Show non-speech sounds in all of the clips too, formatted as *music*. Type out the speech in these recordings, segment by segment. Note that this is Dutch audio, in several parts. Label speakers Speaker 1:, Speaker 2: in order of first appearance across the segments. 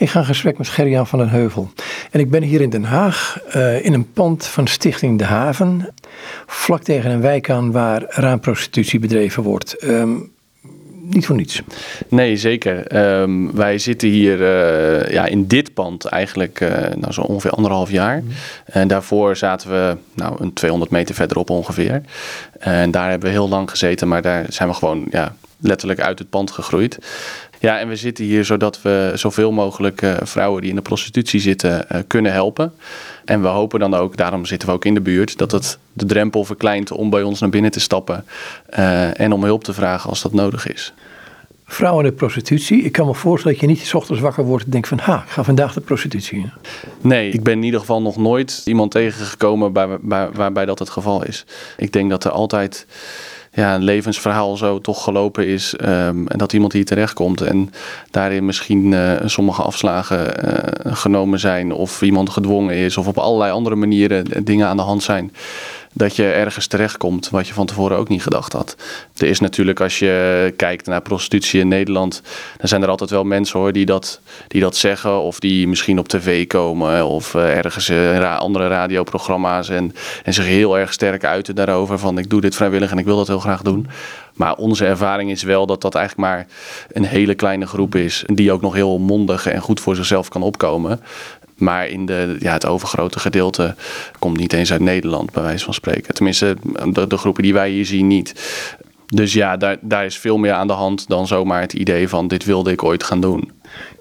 Speaker 1: Ik ga in gesprek met Gerriaan van den Heuvel. En ik ben hier in Den Haag uh, in een pand van Stichting De Haven. Vlak tegen een wijk aan waar raamprostitutie bedreven wordt. Um, niet voor niets.
Speaker 2: Nee, zeker. Um, wij zitten hier uh, ja, in dit pand eigenlijk uh, nou, zo ongeveer anderhalf jaar. Mm. En daarvoor zaten we nou, een 200 meter verderop ongeveer. En daar hebben we heel lang gezeten, maar daar zijn we gewoon ja, letterlijk uit het pand gegroeid. Ja, en we zitten hier zodat we zoveel mogelijk uh, vrouwen die in de prostitutie zitten uh, kunnen helpen. En we hopen dan ook, daarom zitten we ook in de buurt, dat het de drempel verkleint om bij ons naar binnen te stappen. Uh, en om hulp te vragen als dat nodig is.
Speaker 1: Vrouwen in de prostitutie. Ik kan me voorstellen dat je niet s ochtends wakker wordt en denkt van ha, ik ga vandaag de prostitutie in.
Speaker 2: Nee, ik ben in ieder geval nog nooit iemand tegengekomen bij, bij, waarbij dat het geval is. Ik denk dat er altijd ja, een levensverhaal zo toch gelopen is. Um, en dat iemand hier terechtkomt en daarin misschien uh, sommige afslagen uh, genomen zijn. Of iemand gedwongen is. Of op allerlei andere manieren dingen aan de hand zijn dat je ergens terechtkomt wat je van tevoren ook niet gedacht had. Er is natuurlijk, als je kijkt naar prostitutie in Nederland, dan zijn er altijd wel mensen hoor die dat, die dat zeggen. Of die misschien op tv komen of uh, ergens in andere radioprogramma's en, en zich heel erg sterk uiten daarover. Van ik doe dit vrijwillig en ik wil dat heel graag doen. Maar onze ervaring is wel dat dat eigenlijk maar een hele kleine groep is. Die ook nog heel mondig en goed voor zichzelf kan opkomen. Maar in de, ja, het overgrote gedeelte komt niet eens uit Nederland, bij wijze van spreken. Tenminste, de, groepen die wij hier zien niet. Dus ja, daar, daar is veel meer aan de hand dan zomaar het idee van dit wilde ik ooit gaan doen.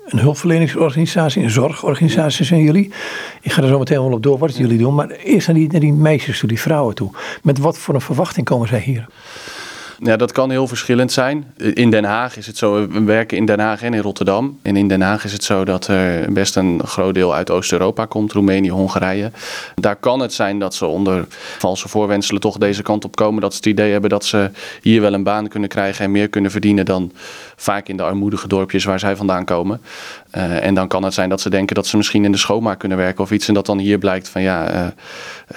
Speaker 1: Een hulpverleningsorganisatie, een zorgorganisatie zijn jullie. Ik ga er zo meteen wel op door wat jullie doen. Maar eerst naar die, naar die meisjes toe, die vrouwen toe. Met wat voor een verwachting komen zij hier?
Speaker 2: Ja, dat kan heel verschillend zijn. In Den Haag is het zo, we werken in Den Haag en in Rotterdam. En in Den Haag is het zo dat er best een groot deel uit Oost-Europa komt, Roemenië, Hongarije. Daar kan het zijn dat ze onder valse voorwenselen toch deze kant op komen. Dat ze het idee hebben dat ze hier wel een baan kunnen krijgen en meer kunnen verdienen dan vaak in de armoedige dorpjes waar zij vandaan komen. Uh, en dan kan het zijn dat ze denken dat ze misschien in de schoonmaak kunnen werken of iets. En dat dan hier blijkt van ja,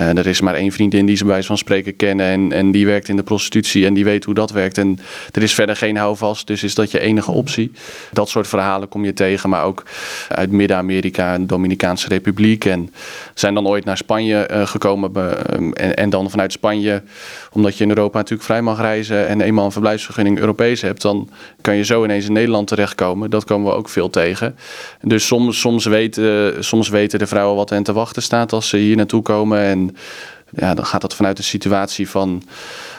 Speaker 2: uh, er is maar één vriendin die ze bij van spreken kennen. En, en die werkt in de prostitutie en die weet hoe dat werkt. En er is verder geen houvast, dus is dat je enige optie. Dat soort verhalen kom je tegen, maar ook uit Midden-Amerika, de Dominicaanse Republiek. En zijn dan ooit naar Spanje gekomen. Um, en, en dan vanuit Spanje, omdat je in Europa natuurlijk vrij mag reizen en eenmaal een verblijfsvergunning Europees hebt, dan kan je zo ineens in Nederland terechtkomen. Dat komen we ook veel tegen. Dus soms, soms, weten, soms weten de vrouwen wat hen te wachten staat als ze hier naartoe komen. En ja, dan gaat dat vanuit een situatie van,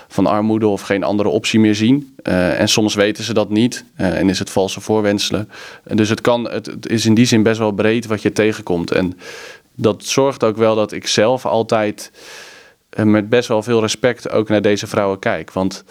Speaker 2: van armoede of geen andere optie meer zien. Uh, en soms weten ze dat niet uh, en is het valse voorwenselen. dus het, kan, het, is in die zin best wel breed wat je tegenkomt. En dat zorgt ook wel dat ik zelf altijd uh, met best wel veel respect ook naar deze vrouwen kijk. Want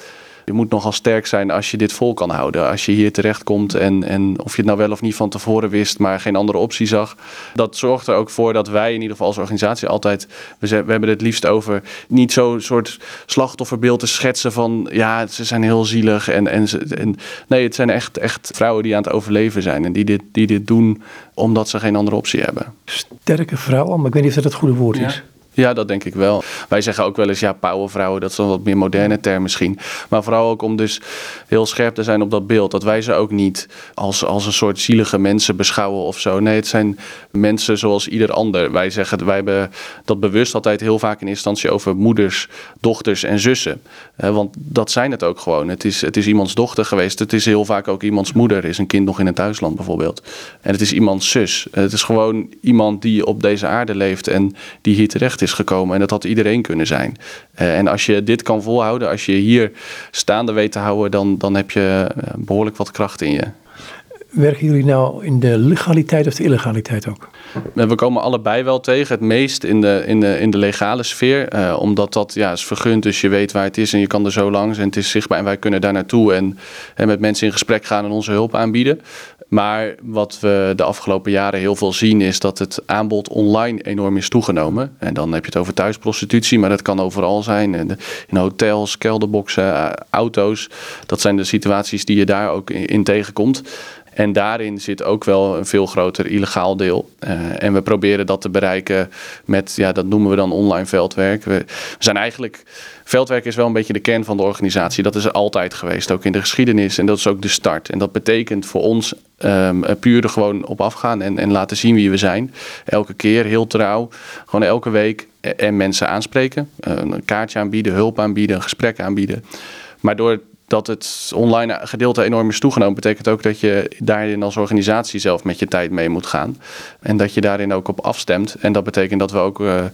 Speaker 2: je moet nogal sterk zijn als je dit vol kan houden. Als je hier terechtkomt en, en of je het nou wel of niet van tevoren wist, maar geen andere optie zag. Dat zorgt er ook voor dat wij in ieder geval als organisatie altijd, we, we hebben het liefst over niet zo'n soort slachtofferbeeld te schetsen van ja, ze zijn heel zielig. En, en, en nee, het zijn echt, echt vrouwen die aan het overleven zijn en die dit, die dit doen omdat ze geen andere optie hebben.
Speaker 1: Sterke vrouwen, maar ik weet niet of dat het goede woord is. Ja.
Speaker 2: Ja, dat denk ik wel. Wij zeggen ook wel eens, ja, powervrouwen, dat is een wat meer moderne term misschien. Maar vooral ook om dus heel scherp te zijn op dat beeld. Dat wij ze ook niet als, als een soort zielige mensen beschouwen of zo. Nee, het zijn mensen zoals ieder ander. Wij zeggen, wij hebben dat bewust altijd heel vaak in instantie over moeders, dochters en zussen. want dat zijn het ook gewoon. Het is, het is iemands dochter geweest. Het is heel vaak ook iemands moeder. Is een kind nog in het thuisland bijvoorbeeld. En het is iemands zus. Het is gewoon iemand die op deze aarde leeft en die hier terecht is gekomen. En dat had iedereen kunnen zijn. Uh, en als je dit kan volhouden, als je hier staande weet te houden, dan, dan heb je uh, behoorlijk wat kracht in je.
Speaker 1: Werken jullie nou in de legaliteit of de illegaliteit ook?
Speaker 2: We komen allebei wel tegen. Het meest in de, in de, in de legale sfeer. Uh, omdat dat ja, is vergund, dus je weet waar het is en je kan er zo langs. En het is zichtbaar en wij kunnen daar naartoe en, en met mensen in gesprek gaan en onze hulp aanbieden. Maar wat we de afgelopen jaren heel veel zien is dat het aanbod online enorm is toegenomen. En dan heb je het over thuisprostitutie, maar dat kan overal zijn. In hotels, kelderboxen, auto's. Dat zijn de situaties die je daar ook in tegenkomt. En daarin zit ook wel een veel groter illegaal deel. Uh, en we proberen dat te bereiken met, ja, dat noemen we dan online veldwerk. We, we zijn eigenlijk, veldwerk is wel een beetje de kern van de organisatie. Dat is er altijd geweest, ook in de geschiedenis. En dat is ook de start. En dat betekent voor ons um, puur er gewoon op afgaan en, en laten zien wie we zijn. Elke keer, heel trouw, gewoon elke week en mensen aanspreken. Uh, een kaartje aanbieden, hulp aanbieden, een gesprek aanbieden. Maar door dat het online gedeelte enorm is toegenomen, betekent ook dat je daarin als organisatie zelf met je tijd mee moet gaan. En dat je daarin ook op afstemt. En dat betekent dat we ook uh,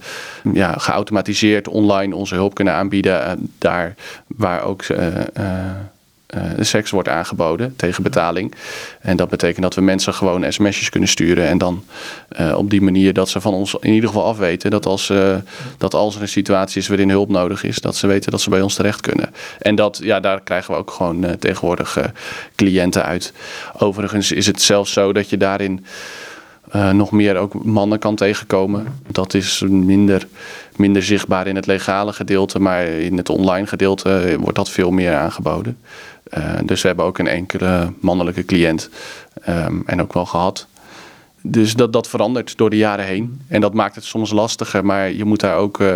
Speaker 2: ja, geautomatiseerd online onze hulp kunnen aanbieden. Uh, daar waar ook. Uh, seks wordt aangeboden tegen betaling. En dat betekent dat we mensen gewoon sms'jes kunnen sturen. En dan uh, op die manier dat ze van ons in ieder geval afweten dat als, uh, dat als er een situatie is waarin hulp nodig is, dat ze weten dat ze bij ons terecht kunnen. En dat, ja, daar krijgen we ook gewoon tegenwoordig cliënten uit. Overigens is het zelfs zo dat je daarin. Nog meer ook mannen kan tegenkomen. Dat is minder, minder zichtbaar in het legale gedeelte, maar in het online gedeelte wordt dat veel meer aangeboden. Uh, dus we hebben ook een enkele mannelijke cliënt um, en ook wel gehad. Dus dat, dat verandert door de jaren heen. En dat maakt het soms lastiger, maar je moet daar ook uh,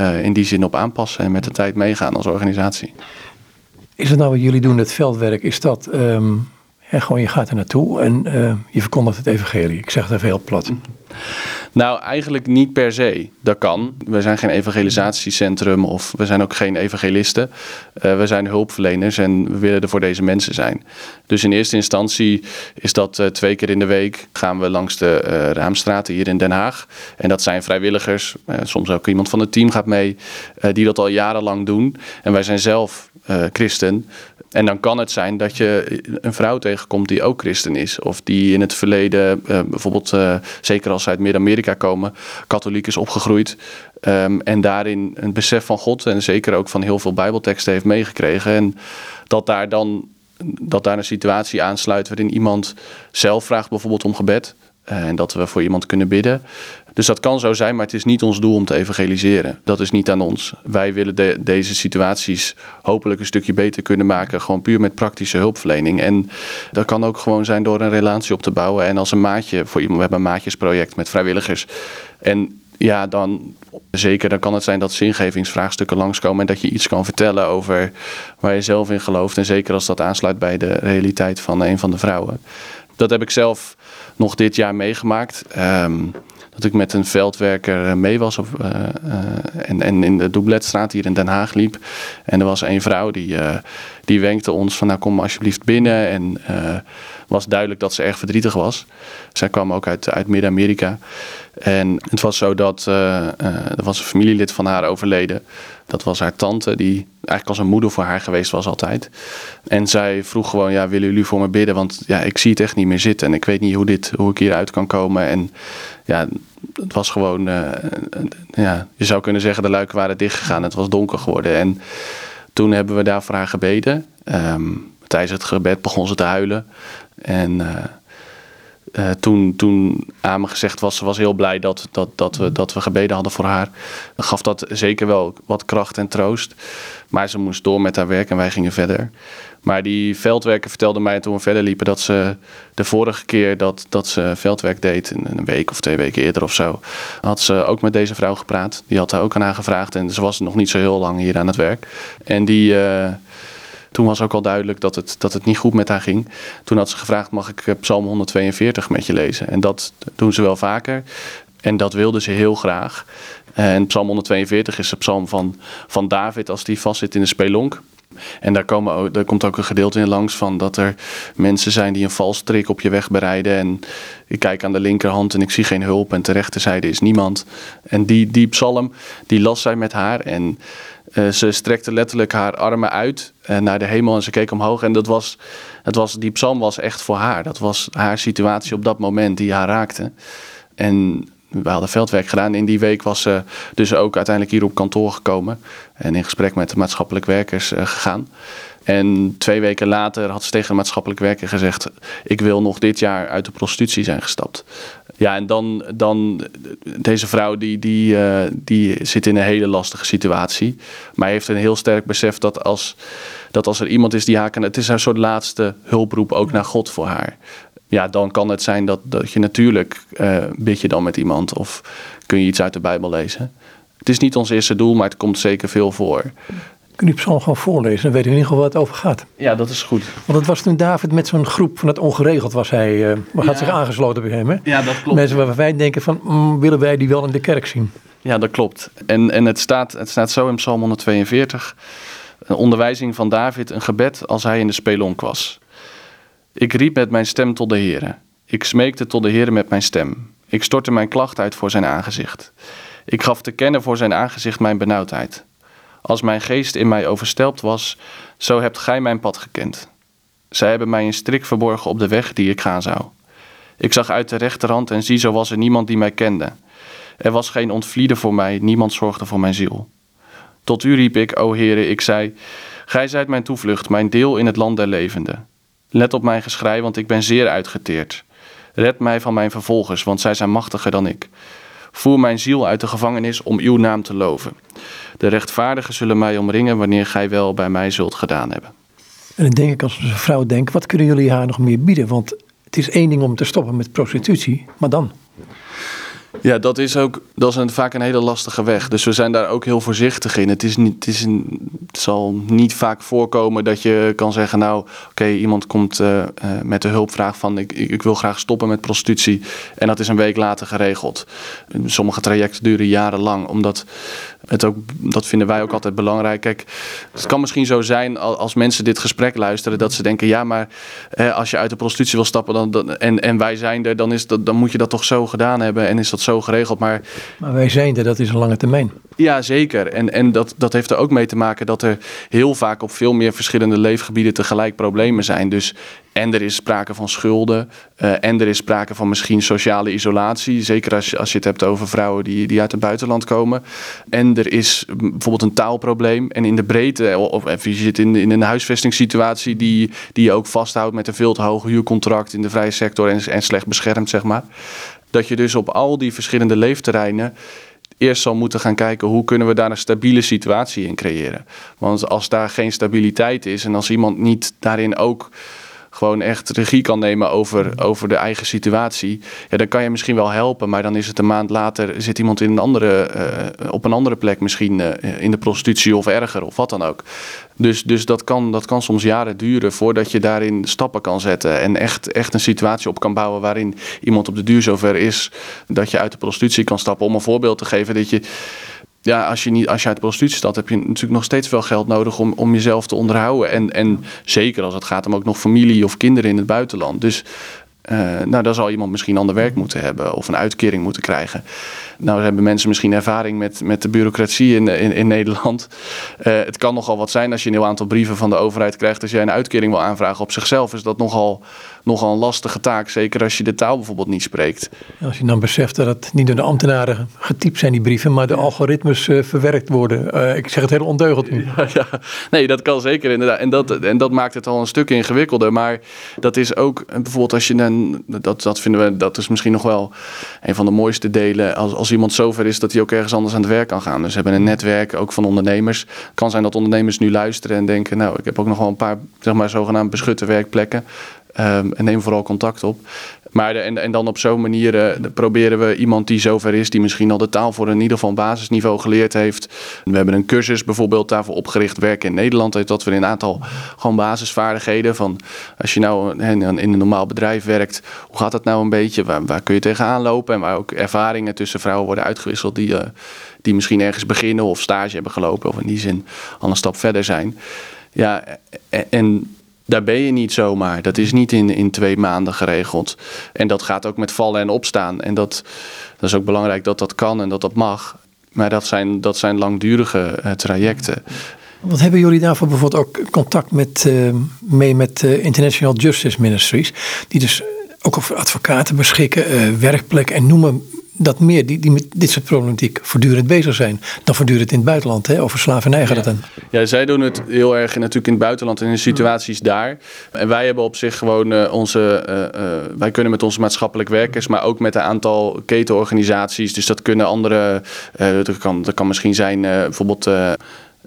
Speaker 2: uh, in die zin op aanpassen en met de tijd meegaan als organisatie.
Speaker 1: Is het nou wat jullie doen, het veldwerk, is dat um, gewoon je gaat er naartoe en je verkondigt het evangelie? Ik zeg het even heel plat.
Speaker 2: Nou, eigenlijk niet per se. Dat kan. We zijn geen evangelisatiecentrum of we zijn ook geen evangelisten. Uh, we zijn hulpverleners en we willen er voor deze mensen zijn. Dus in eerste instantie is dat uh, twee keer in de week gaan we langs de uh, Raamstraten hier in Den Haag. En dat zijn vrijwilligers. soms ook iemand van het team gaat mee. die dat al jarenlang doen. En wij zijn zelf christen. En dan kan het zijn dat je een vrouw tegenkomt die ook christen is. Of die in het verleden, bijvoorbeeld, zeker als ze uit Midden-Amerika komen, katholiek is opgegroeid. Um, en daarin een besef van God en zeker ook van heel veel Bijbelteksten heeft meegekregen. En dat daar dan dat daar een situatie aansluit waarin iemand zelf vraagt bijvoorbeeld om gebed. Uh, en dat we voor iemand kunnen bidden. Dus dat kan zo zijn, maar het is niet ons doel om te evangeliseren. Dat is niet aan ons. Wij willen de, deze situaties hopelijk een stukje beter kunnen maken. Gewoon puur met praktische hulpverlening. En dat kan ook gewoon zijn door een relatie op te bouwen. En als een maatje voor iemand. We hebben een maatjesproject met vrijwilligers. En ja, dan zeker dan kan het zijn dat zingevingsvraagstukken langskomen. En dat je iets kan vertellen over waar je zelf in gelooft. En zeker als dat aansluit bij de realiteit van een van de vrouwen. Dat heb ik zelf nog dit jaar meegemaakt. Um, dat ik met een veldwerker eh, mee was. Uh, uh, en, en in de Doubletstraat hier in Den Haag liep. En er was een vrouw die, die wenkte ons van nou kom alsjeblieft binnen. En was duidelijk dat ze erg verdrietig was. Zij kwam ook uit, uit Midden-Amerika. En het was zo dat er was een familielid van haar overleden. Dat was haar tante, die eigenlijk als een moeder voor haar geweest was altijd. En zij vroeg gewoon, ja, willen jullie voor me bidden? Want ja, ik zie het echt niet meer zitten. En ik weet niet hoe, dit, hoe ik hieruit kan komen. En ja, het was gewoon, uh, ja, je zou kunnen zeggen, de luiken waren dichtgegaan. Het was donker geworden. En toen hebben we daar voor haar gebeden. Um, tijdens het gebed begon ze te huilen. En... Uh, uh, toen, toen aan me gezegd was, ze was heel blij dat, dat, dat, we, dat we gebeden hadden voor haar. Dan gaf dat zeker wel wat kracht en troost. Maar ze moest door met haar werk en wij gingen verder. Maar die veldwerker vertelde mij toen we verder liepen dat ze de vorige keer dat, dat ze veldwerk deed, een week of twee weken eerder of zo, had ze ook met deze vrouw gepraat. Die had haar ook aan haar gevraagd en ze was nog niet zo heel lang hier aan het werk. En die. Uh, toen was ook al duidelijk dat het, dat het niet goed met haar ging. Toen had ze gevraagd: mag ik eh, Psalm 142 met je lezen? En dat doen ze wel vaker. En dat wilde ze heel graag. En Psalm 142 is de psalm van, van David als die vastzit in de spelonk. En daar, komen, daar komt ook een gedeelte in langs van dat er mensen zijn die een valstrik op je weg bereiden. En ik kijk aan de linkerhand en ik zie geen hulp. En ter rechterzijde is niemand. En die, die psalm, die las zij met haar. En uh, ze strekte letterlijk haar armen uit uh, naar de hemel en ze keek omhoog. En dat was, het was, die psalm was echt voor haar. Dat was haar situatie op dat moment die haar raakte. En we hadden veldwerk gedaan. In die week was ze dus ook uiteindelijk hier op kantoor gekomen. En in gesprek met de maatschappelijk werkers uh, gegaan. En twee weken later had ze tegen de maatschappelijk werker gezegd: Ik wil nog dit jaar uit de prostitutie zijn gestapt Ja, en dan, dan deze vrouw die, die, uh, die zit in een hele lastige situatie. Maar heeft een heel sterk besef dat als, dat als er iemand is die haar. Het is haar soort laatste hulproep ook naar God voor haar. Ja, dan kan het zijn dat, dat je natuurlijk uh, bid je dan met iemand of kun je iets uit de Bijbel lezen. Het is niet ons eerste doel, maar het komt zeker veel voor.
Speaker 1: Kun je psalm gewoon voorlezen? Dan weet ik in ieder geval waar het over gaat.
Speaker 2: Ja, dat is goed.
Speaker 1: Want het was toen David met zo'n groep van het ongeregeld was hij, uh, had ja. zich aangesloten bij hem. Hè?
Speaker 2: Ja, dat klopt.
Speaker 1: Mensen waarvan wij denken van, mm, willen wij die wel in de kerk zien?
Speaker 2: Ja, dat klopt. En, en het, staat, het staat zo in Psalm 142. Een onderwijzing van David, een gebed als hij in de spelonk was. Ik riep met mijn stem tot de Heere. Ik smeekte tot de Heere met mijn stem. Ik stortte mijn klacht uit voor zijn aangezicht. Ik gaf te kennen voor zijn aangezicht mijn benauwdheid. Als mijn geest in mij overstelpt was, zo hebt gij mijn pad gekend. Zij hebben mij een strik verborgen op de weg die ik gaan zou. Ik zag uit de rechterhand en zie, zo was er niemand die mij kende. Er was geen ontvlieden voor mij, niemand zorgde voor mijn ziel. Tot u riep ik, o Heere, ik zei, Gij zijt mijn toevlucht, mijn deel in het land der levenden. Let op mijn geschrei, want ik ben zeer uitgeteerd. Red mij van mijn vervolgers, want zij zijn machtiger dan ik. Voer mijn ziel uit de gevangenis om uw naam te loven. De rechtvaardigen zullen mij omringen wanneer gij wel bij mij zult gedaan hebben.
Speaker 1: En dan denk ik als een vrouw denk, wat kunnen jullie haar nog meer bieden? Want het is één ding om te stoppen met prostitutie, maar dan?
Speaker 2: Ja, dat is ook dat is vaak een hele lastige weg. Dus we zijn daar ook heel voorzichtig in. Het, is niet, het, is zal niet vaak voorkomen dat je kan zeggen: Nou, oké, iemand komt uh, uh, met de hulpvraag van: ik, ik wil graag stoppen met prostitutie. En dat is een week later geregeld. Sommige trajecten duren jarenlang, omdat het ook, dat vinden wij ook altijd belangrijk. Kijk, het kan misschien zo zijn als mensen dit gesprek luisteren, dat ze denken: ja, maar eh, als je uit de prostitutie wil stappen dan, dan, en, en wij zijn er, dan, is dat, dan moet je dat toch zo gedaan hebben en is dat zo geregeld. Maar,
Speaker 1: maar wij zijn er, dat is een lange termijn.
Speaker 2: Ja, zeker. En, en dat, dat heeft er ook mee te maken dat er heel vaak op veel meer verschillende leefgebieden tegelijk problemen zijn. Dus en er is sprake van schulden. Uh, en er is sprake van misschien sociale isolatie. Zeker als je, als je het hebt over vrouwen die, die uit het buitenland komen. En er is bijvoorbeeld een taalprobleem. En in de breedte, of, of je zit in, in een huisvestingssituatie die, die je ook vasthoudt met een veel te hoog huurcontract in de vrije sector en, en slecht beschermd, zeg maar. Dat je dus op al die verschillende leefterreinen eerst zal moeten gaan kijken hoe kunnen we daar een stabiele situatie in creëren. Want als daar geen stabiliteit is en als iemand niet daarin ook gewoon echt regie kan nemen over, over de eigen situatie, ja, dan kan je misschien wel helpen. Maar dan is het een maand later, zit iemand in een andere, uh, op een andere plek, misschien uh, in de prostitutie of erger of wat dan ook. Dus, dus dat, kan, dat kan soms jaren duren voordat je daarin stappen kan zetten. En echt, echt een situatie op kan bouwen waarin iemand op de duur zover is dat je uit de prostitutie kan stappen. Om een voorbeeld te geven dat je ja, als je, niet, als je uit de prostitutie staat, heb je natuurlijk nog steeds veel geld nodig om, om jezelf te onderhouden. En, en zeker als het gaat om ook nog familie of kinderen in het buitenland. Dus uh, nou, dan zal iemand misschien ander werk moeten hebben of een uitkering moeten krijgen. Nou hebben mensen misschien ervaring met, met de bureaucratie in, in, Nederland. Uh, het kan nogal wat zijn als je een heel aantal brieven van de overheid krijgt. Als jij een uitkering wil aanvragen op zichzelf, is dat nogal, nogal een lastige taak. Zeker als je de taal bijvoorbeeld niet spreekt.
Speaker 1: Als je dan beseft dat het niet door de ambtenaren getypt zijn, die brieven, maar de algoritmes uh, verwerkt worden. Uh, ik zeg het heel ondeugend nu.
Speaker 2: Ja, ja, Nee, dat kan zeker inderdaad. En dat, en dat maakt het al een stuk ingewikkelder. Maar dat is ook bijvoorbeeld als je een. Dat, dat vinden we, dat is misschien nog wel een van de mooiste delen. Als, als iemand zover is dat hij ook ergens anders aan het werk kan gaan. Dus we hebben een netwerk ook van ondernemers. Het kan zijn dat ondernemers nu luisteren en denken: Nou, ik heb ook nog wel een paar, zeg maar, zogenaamd beschutte werkplekken. Um, en neem vooral contact op. Maar en, en dan op zo'n manier uh, proberen we iemand die zover is, die misschien al de taal voor in ieder geval basisniveau geleerd heeft. We hebben een cursus bijvoorbeeld daarvoor opgericht, werken in Nederland, dat we een aantal gewoon basisvaardigheden van als je nou in een normaal bedrijf werkt, hoe gaat dat nou een beetje? Waar, kun je tegenaan lopen? En waar ook ervaringen tussen vrouwen worden uitgewisseld die, die misschien ergens beginnen of stage hebben gelopen of in die zin al een stap verder zijn. Ja, en daar ben je niet zomaar. Dat is niet in, in twee maanden geregeld. En dat gaat ook met vallen en opstaan. En dat, dat is ook belangrijk dat dat kan en dat dat mag. Maar dat zijn, dat zijn langdurige uh, trajecten.
Speaker 1: Wat hebben jullie daarvoor bijvoorbeeld ook contact met, uh, mee met uh, International Justice Ministries? Die dus ook over advocaten beschikken, werkplek en noem dat meer die, die met dit soort problematiek voortdurend bezig zijn dan voortdurend in het buitenland. Hè? Over slavernij gaat het dan.
Speaker 2: Ja, zij doen het heel erg natuurlijk in het buitenland en in de situaties daar. En wij hebben op zich gewoon uh, onze. Uh, uh, wij kunnen met onze maatschappelijk werkers, maar ook met een aantal ketenorganisaties. Dus dat kunnen andere. dat, kan, dat kan misschien zijn bijvoorbeeld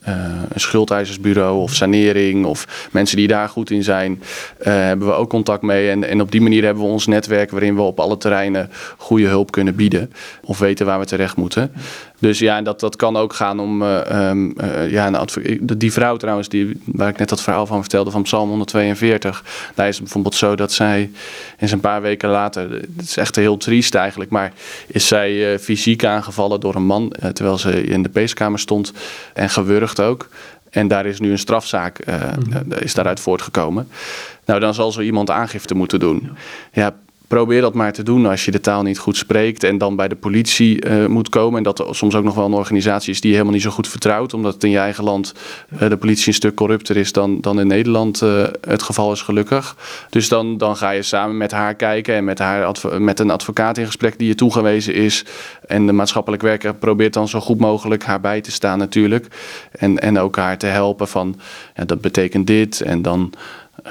Speaker 2: een schuldeisersbureau of sanering of mensen die daar goed in zijn, uh, hebben we ook contact mee. En, en op die manier hebben we ons netwerk waarin we op alle terreinen goede hulp kunnen bieden of weten waar we terecht moeten. Dus ja, dat, dat kan ook gaan om uh, um, ja, een die vrouw trouwens, die, waar ik net dat verhaal van vertelde van Psalm 142. Daar is het bijvoorbeeld zo dat zij eens een paar weken later, het is echt heel triest eigenlijk, maar is zij fysiek aangevallen door een man terwijl ze in de peeskamer stond en gewurgd ook. En daar is nu een strafzaak mm. is daaruit voortgekomen. Nou, dan zal zo iemand aangifte moeten doen. Ja, probeer dat maar te doen als je de taal niet goed spreekt en dan bij de politie uh, moet komen. En dat er soms ook nog wel een organisatie is die je helemaal niet zo goed vertrouwt, omdat het in je eigen land uh, de politie een stuk corrupter is dan, dan in Nederland uh, het geval is, gelukkig. Dus dan, dan ga je samen met haar kijken en met, haar met een advocaat in gesprek die je toegewezen is. En de maatschappelijk werker probeert dan zo goed mogelijk haar bij te staan natuurlijk. En, en ook haar te helpen van, ja, dat betekent dit en dan...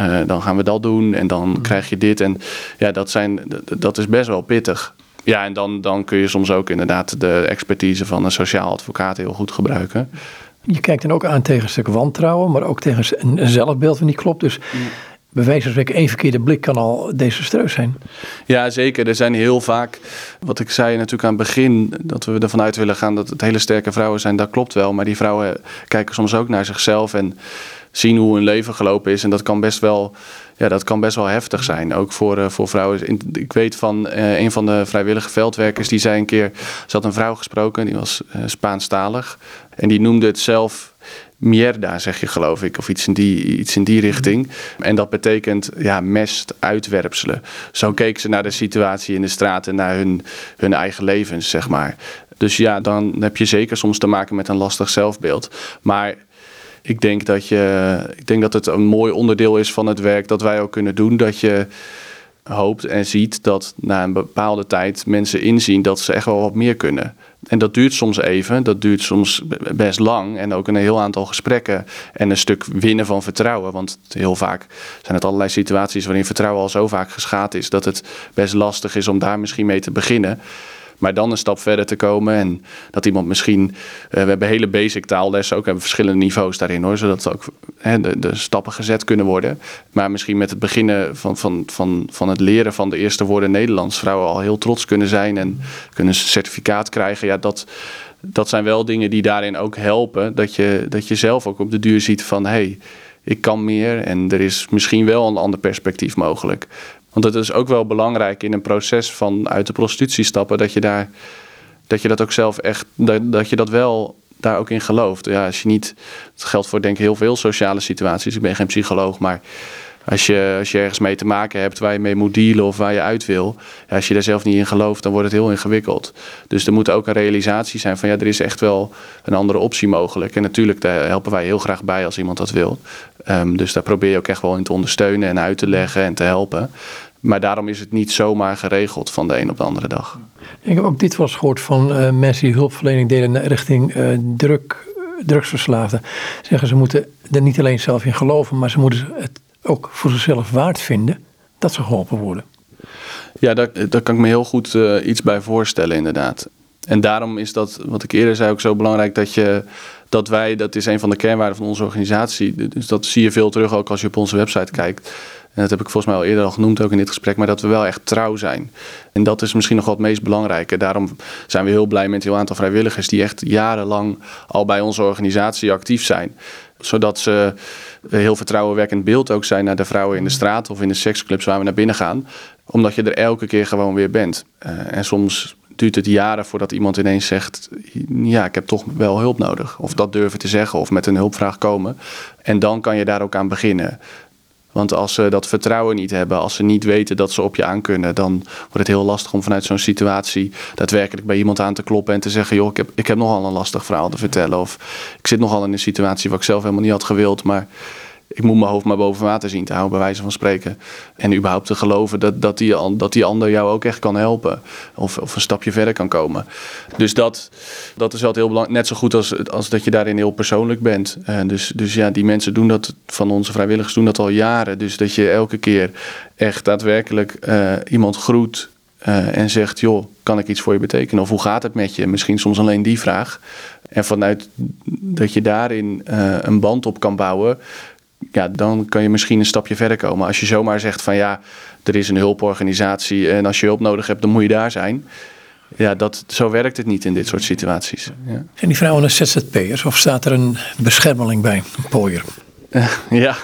Speaker 2: Uh, dan gaan we dat doen en dan mm. krijg je dit. En ja, dat, zijn, dat is best wel pittig. Ja, en dan, dan kun je soms ook inderdaad de expertise van een sociaal advocaat heel goed gebruiken.
Speaker 1: Je kijkt dan ook aan tegen een stuk wantrouwen, maar ook tegen een zelfbeeld van niet klopt. Dus mm. bij wijze van spreken één verkeerde blik kan al desastreus zijn.
Speaker 2: Ja, zeker. Er zijn heel vaak, wat ik zei natuurlijk aan het begin, dat we ervan uit willen gaan dat het hele sterke vrouwen zijn. Dat klopt wel, maar die vrouwen kijken soms ook naar zichzelf en zien hoe hun leven gelopen is. En dat kan best wel, ja, dat kan best wel heftig zijn. Ook voor, uh, voor vrouwen. Ik weet van uh, een van de vrijwillige veldwerkers, die zei een keer, ze had een vrouw gesproken, die was uh, Spaanstalig. En die noemde het zelf mierda, zeg je geloof ik, of iets in die, iets in die richting. En dat betekent ja, mest, uitwerpselen. Zo keek ze naar de situatie in de straat en naar hun, hun eigen levens, zeg maar. Dus ja, dan heb je zeker soms te maken met een lastig zelfbeeld. Maar ik denk dat, je, ik denk dat het een mooi onderdeel is van het werk dat wij ook kunnen doen. Dat je hoopt en ziet dat na een bepaalde tijd mensen inzien dat ze echt wel wat meer kunnen. En dat duurt soms even, dat duurt soms best lang. En ook een heel aantal gesprekken en een stuk winnen van vertrouwen. Want heel vaak zijn het allerlei situaties waarin vertrouwen al zo vaak geschaad is dat het best lastig is om daar misschien mee te beginnen. Maar dan een stap verder te komen en dat iemand misschien. Uh, we hebben hele basic taallessen ook, hebben verschillende niveaus daarin hoor, zodat ook hè, de, de, stappen gezet kunnen worden. Maar misschien met het beginnen van, van, van, van het leren van de eerste woorden Nederlands, vrouwen al heel trots kunnen zijn en kunnen een certificaat krijgen. Ja, dat, dat zijn wel dingen die daarin ook helpen. Dat je, dat je zelf ook op de duur ziet van hé. Hey, ik kan meer en er is misschien wel een ander perspectief mogelijk. Want het is ook wel belangrijk in een proces van uit de prostitutie stappen, dat je daar dat je dat ook zelf echt, dat, dat je dat wel daar ook in gelooft. Ja, als je niet, het geldt voor denk ik heel veel sociale situaties. Ik ben geen psycholoog, maar als je, als je ergens mee te maken hebt waar je mee moet dealen of waar je uit wil, ja, als je daar zelf niet in gelooft, dan wordt het heel ingewikkeld. Dus er moet ook een realisatie zijn van ja, er is echt wel een andere optie mogelijk. En natuurlijk, daar helpen wij heel graag bij als iemand dat wil. Um, dus daar probeer je ook echt wel in te ondersteunen en uit te leggen en te helpen. Maar daarom is het niet zomaar geregeld van de een op de andere dag.
Speaker 1: Ik heb ook dit was gehoord van uh, mensen die hulpverlening deden richting uh, druk, drugsverslaafden. Zeggen ze moeten er niet alleen zelf in geloven, maar ze moeten het ook voor zichzelf waard vinden dat ze geholpen worden.
Speaker 2: Ja, daar, kan ik me heel goed uh, iets bij voorstellen, inderdaad. En daarom is dat, wat ik eerder zei, ook zo belangrijk dat je dat wij, dat is een van de kernwaarden van onze organisatie. Dus dat zie je veel terug ook als je op onze website kijkt. En dat heb ik volgens mij al eerder al genoemd, ook in dit gesprek, maar dat we wel echt trouw zijn. En dat is misschien nog wel het meest belangrijke. Daarom zijn we heel blij met een heel aantal vrijwilligers die echt jarenlang al bij onze organisatie actief zijn. Zodat ze heel vertrouwenwekkend beeld ook zijn naar de vrouwen in de straat of in de seksclubs waar we naar binnen gaan. Omdat je er elke keer gewoon weer bent. Uh, en soms duurt het jaren voordat iemand ineens zegt: Ja, ik heb toch wel hulp nodig. Of dat durven te zeggen of met een hulpvraag komen. En dan kan je daar ook aan beginnen. Want als ze dat vertrouwen niet hebben, als ze niet weten dat ze op je aan kunnen, dan wordt het heel lastig om vanuit zo'n situatie daadwerkelijk bij iemand aan te kloppen en te zeggen: joh, ik heb, ik heb nogal een lastig verhaal te vertellen. Of ik zit nogal in een situatie waar ik zelf helemaal niet had gewild, maar ik moet mijn hoofd maar boven water zien te houden, bij wijze van spreken. En überhaupt te geloven dat, dat, die, dat die ander jou ook echt kan helpen. Of, of een stapje verder kan komen. Dus dat, dat is altijd heel belangrijk. Net zo goed als, als dat je daarin heel persoonlijk bent. Uh, dus, dus ja, die mensen doen dat, van onze vrijwilligers doen dat al jaren. Dus dat je elke keer echt daadwerkelijk uh, iemand groet. Uh, en zegt, joh, kan ik iets voor je betekenen? Of hoe gaat het met je? Misschien soms alleen die vraag. En vanuit dat je daarin een band op kan bouwen, ja, dan kan je misschien een stapje verder komen. Als je zomaar zegt van ja, er is een hulporganisatie en als je hulp nodig hebt, dan moet je daar zijn. Ja, dat, zo werkt het niet in dit soort situaties. Ja.
Speaker 1: En die vrouwen een ZZP'ers of staat er een beschermeling bij, een pooier? *laughs*
Speaker 2: ja,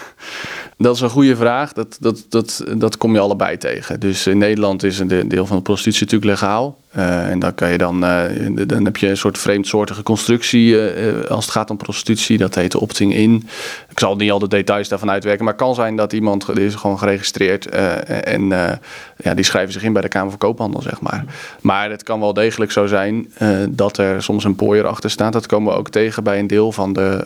Speaker 2: dat is een goede vraag. Dat, dat, dat, dat kom je allebei tegen. Dus in Nederland is een deel van de prostitutie natuurlijk legaal. Uh, en dan, kan je dan, uh, dan heb je een soort vreemdsoortige constructie uh, als het gaat om prostitutie. Dat heet opting in. Ik zal niet al de details daarvan uitwerken. Maar het kan zijn dat iemand die is gewoon geregistreerd en ja, die schrijven zich in bij de Kamer van Koophandel, zeg maar. Maar het kan wel degelijk zo zijn dat er soms een pooier achter staat. Dat komen we ook tegen bij een deel van de,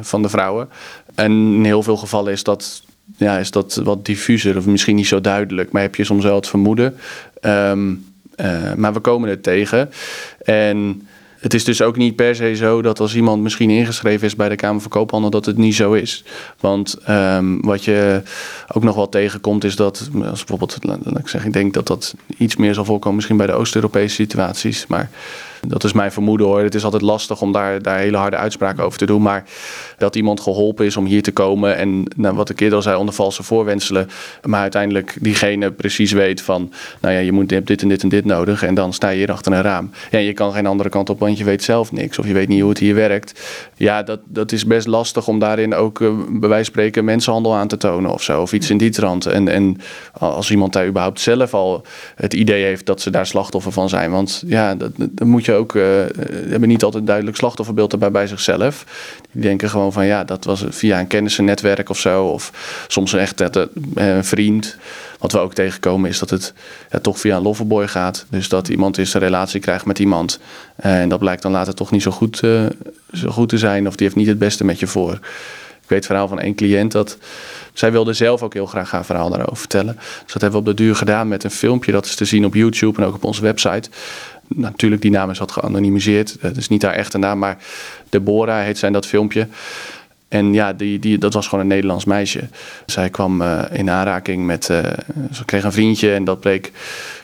Speaker 2: van de vrouwen. En in heel veel gevallen is dat ja, is dat wat diffuser of misschien niet zo duidelijk. Maar heb je soms wel het vermoeden. Um, uh, maar we komen het tegen. En het is dus ook niet per se zo dat als iemand misschien ingeschreven is bij de Kamer van Koophandel, dat het niet zo is. Want um, wat je ook nog wel tegenkomt, is dat, als bijvoorbeeld, ik zeggen, ik denk dat dat iets meer zal voorkomen, misschien bij de Oost-Europese situaties. Maar dat is mijn vermoeden hoor. Het is altijd lastig om daar, daar hele harde uitspraken over te doen. Maar dat iemand geholpen is om hier te komen. En nou, wat ik eerder al zei, onder valse voorwenselen. Maar uiteindelijk diegene precies weet van. Nou ja, je moet dit en dit en dit nodig. En dan sta je hier achter een raam. Ja, je kan geen andere kant op, want je weet zelf niks. Of je weet niet hoe het hier werkt. Ja, dat, dat is best lastig om daarin ook uh, bij wijze van spreken mensenhandel aan te tonen of zo. Of iets in die trant. En, en als iemand daar überhaupt zelf al het idee heeft dat ze daar slachtoffer van zijn. Want ja, dat, dat moet je ook, uh, hebben niet altijd duidelijk slachtofferbeeld erbij bij zichzelf. Die denken gewoon van ja, dat was via een kennissennetwerk of zo. Of soms echt een vriend. Wat we ook tegenkomen is dat het ja, toch via een loverboy gaat. Dus dat iemand eens een relatie krijgt met iemand. En dat blijkt dan later toch niet zo goed, zo goed te zijn. Of die heeft niet het beste met je voor. Ik weet het verhaal van één cliënt dat zij wilde zelf ook heel graag haar verhaal daarover vertellen. Dus dat hebben we op de duur gedaan met een filmpje. Dat is te zien op YouTube en ook op onze website. Natuurlijk, die naam is wat geanonimiseerd. Dat is niet haar echte naam, maar Deborah heet zijn dat filmpje. En ja, die, die, dat was gewoon een Nederlands meisje. Zij kwam uh, in aanraking met. Uh, ze kreeg een vriendje en dat bleek.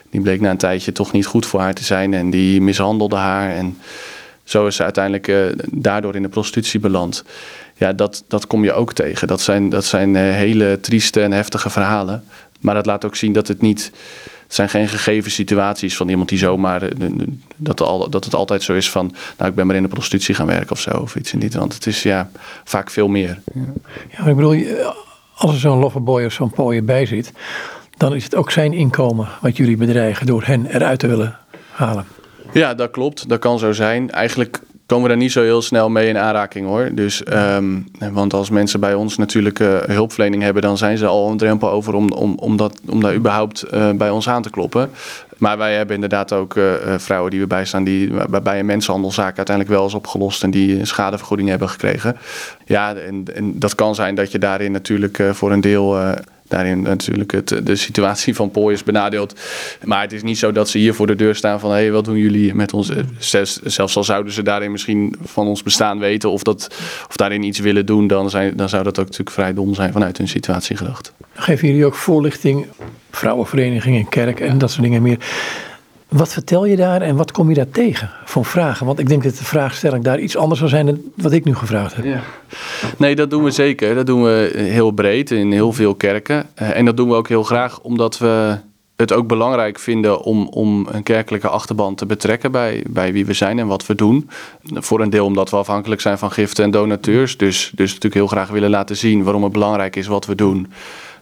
Speaker 2: Die bleek na een tijdje toch niet goed voor haar te zijn. En die mishandelde haar. En zo is ze uiteindelijk daardoor in de prostitutie beland. Ja, dat, dat kom je ook tegen. Dat zijn, dat zijn hele trieste en heftige verhalen. Maar dat laat ook zien dat het niet het zijn geen gegeven situaties van iemand die zomaar. Eh, dat, al, dat het altijd zo is van. Nou, ik ben maar in de prostitutie gaan werken of zo. Of iets in die Want het is ja, vaak veel meer.
Speaker 1: Ja, ik bedoel, als er zo'n loverboy of zo'n pooier bij zit. dan is het ook zijn inkomen wat jullie bedreigen door hen eruit te willen halen.
Speaker 2: Ja, dat klopt. Dat kan zo zijn. Eigenlijk komen we daar niet zo heel snel mee in aanraking hoor. Dus, um, want als mensen bij ons natuurlijk uh, hulpverlening hebben, dan zijn ze al een drempel over om, om, om, dat, om daar überhaupt uh, bij ons aan te kloppen. Maar wij hebben inderdaad ook uh, vrouwen die we bijstaan, die waarbij een mensenhandelzaak uiteindelijk wel is opgelost en die een schadevergoeding hebben gekregen. Ja, en, en dat kan zijn dat je daarin natuurlijk voor een deel daarin natuurlijk het, de situatie van is benadeeld. Maar het is niet zo dat ze hier voor de deur staan van... hé, hey, wat doen jullie met ons? Zelfs al zouden ze daarin misschien van ons bestaan weten... of, dat, of daarin iets willen doen... Dan, zijn, dan zou dat ook natuurlijk vrij dom zijn vanuit hun situatie gedacht.
Speaker 1: Geven jullie ook voorlichting, vrouwenverenigingen, kerk en dat soort dingen meer... Wat vertel je daar en wat kom je daar tegen van vragen? Want ik denk dat de vraagstelling daar iets anders zou zijn dan wat ik nu gevraagd heb. Ja.
Speaker 2: Nee, dat doen we zeker. Dat doen we heel breed in heel veel kerken. Eh, en dat doen we ook heel graag omdat we het ook belangrijk vinden om, om een kerkelijke achterban te betrekken bij, bij wie we zijn en wat we doen. Voor een deel omdat we afhankelijk zijn van giften en donateurs. Dus, dus natuurlijk heel graag willen laten zien waarom het belangrijk is wat we doen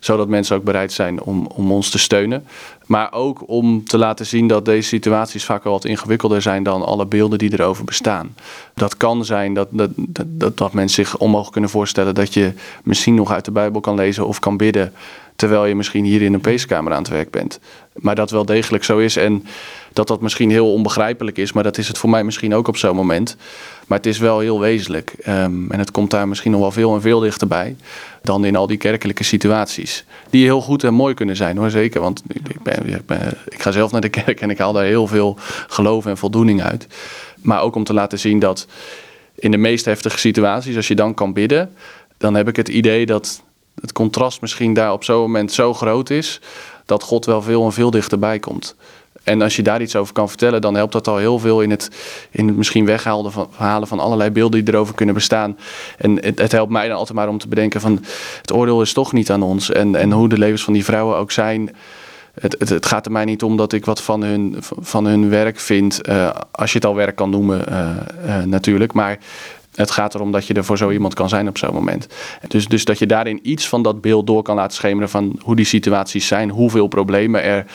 Speaker 2: zodat mensen ook bereid zijn om, om ons te steunen. Maar ook om te laten zien dat deze situaties vaak wel wat ingewikkelder zijn dan alle beelden die erover bestaan. Dat kan zijn dat, dat, dat, dat mensen zich onmogelijk kunnen voorstellen dat je misschien nog uit de Bijbel kan lezen of kan bidden. terwijl je misschien hier in een peeskamer aan het werk bent. Maar dat wel degelijk zo is en dat dat misschien heel onbegrijpelijk is, maar dat is het voor mij misschien ook op zo'n moment. Maar het is wel heel wezenlijk. Ehm, en het komt daar misschien nog wel veel en veel dichterbij dan in al die kerkelijke situaties. Die heel goed en mooi kunnen zijn hoor, zeker. Want ik, ben, ik, ga zelf naar de *laughs* kerk en ik haal daar heel veel geloof en voldoening uit. Maar ook om te laten zien dat in de meest heftige situaties, als je dan kan bidden, dan heb ik het idee dat het contrast misschien daar op zo'n moment zo groot is, dat God wel veel en veel dichterbij komt. En als je daar iets over kan vertellen, dan helpt dat al heel veel in het, in het misschien weghalen van, halen van allerlei beelden die erover kunnen bestaan. En het, helpt mij dan altijd maar om te bedenken van het oordeel is toch niet aan ons. En, en hoe de levens van die vrouwen ook zijn. Het, het, het gaat er mij niet om dat ik wat van hun, van hun werk vind. Uh, als je het al werk kan noemen, uh, uh, natuurlijk. Maar het gaat erom dat je er voor zo iemand kan zijn op zo'n moment. Dus, dus dat je daarin iets van dat beeld door kan laten schemeren van hoe die situaties zijn, hoeveel problemen er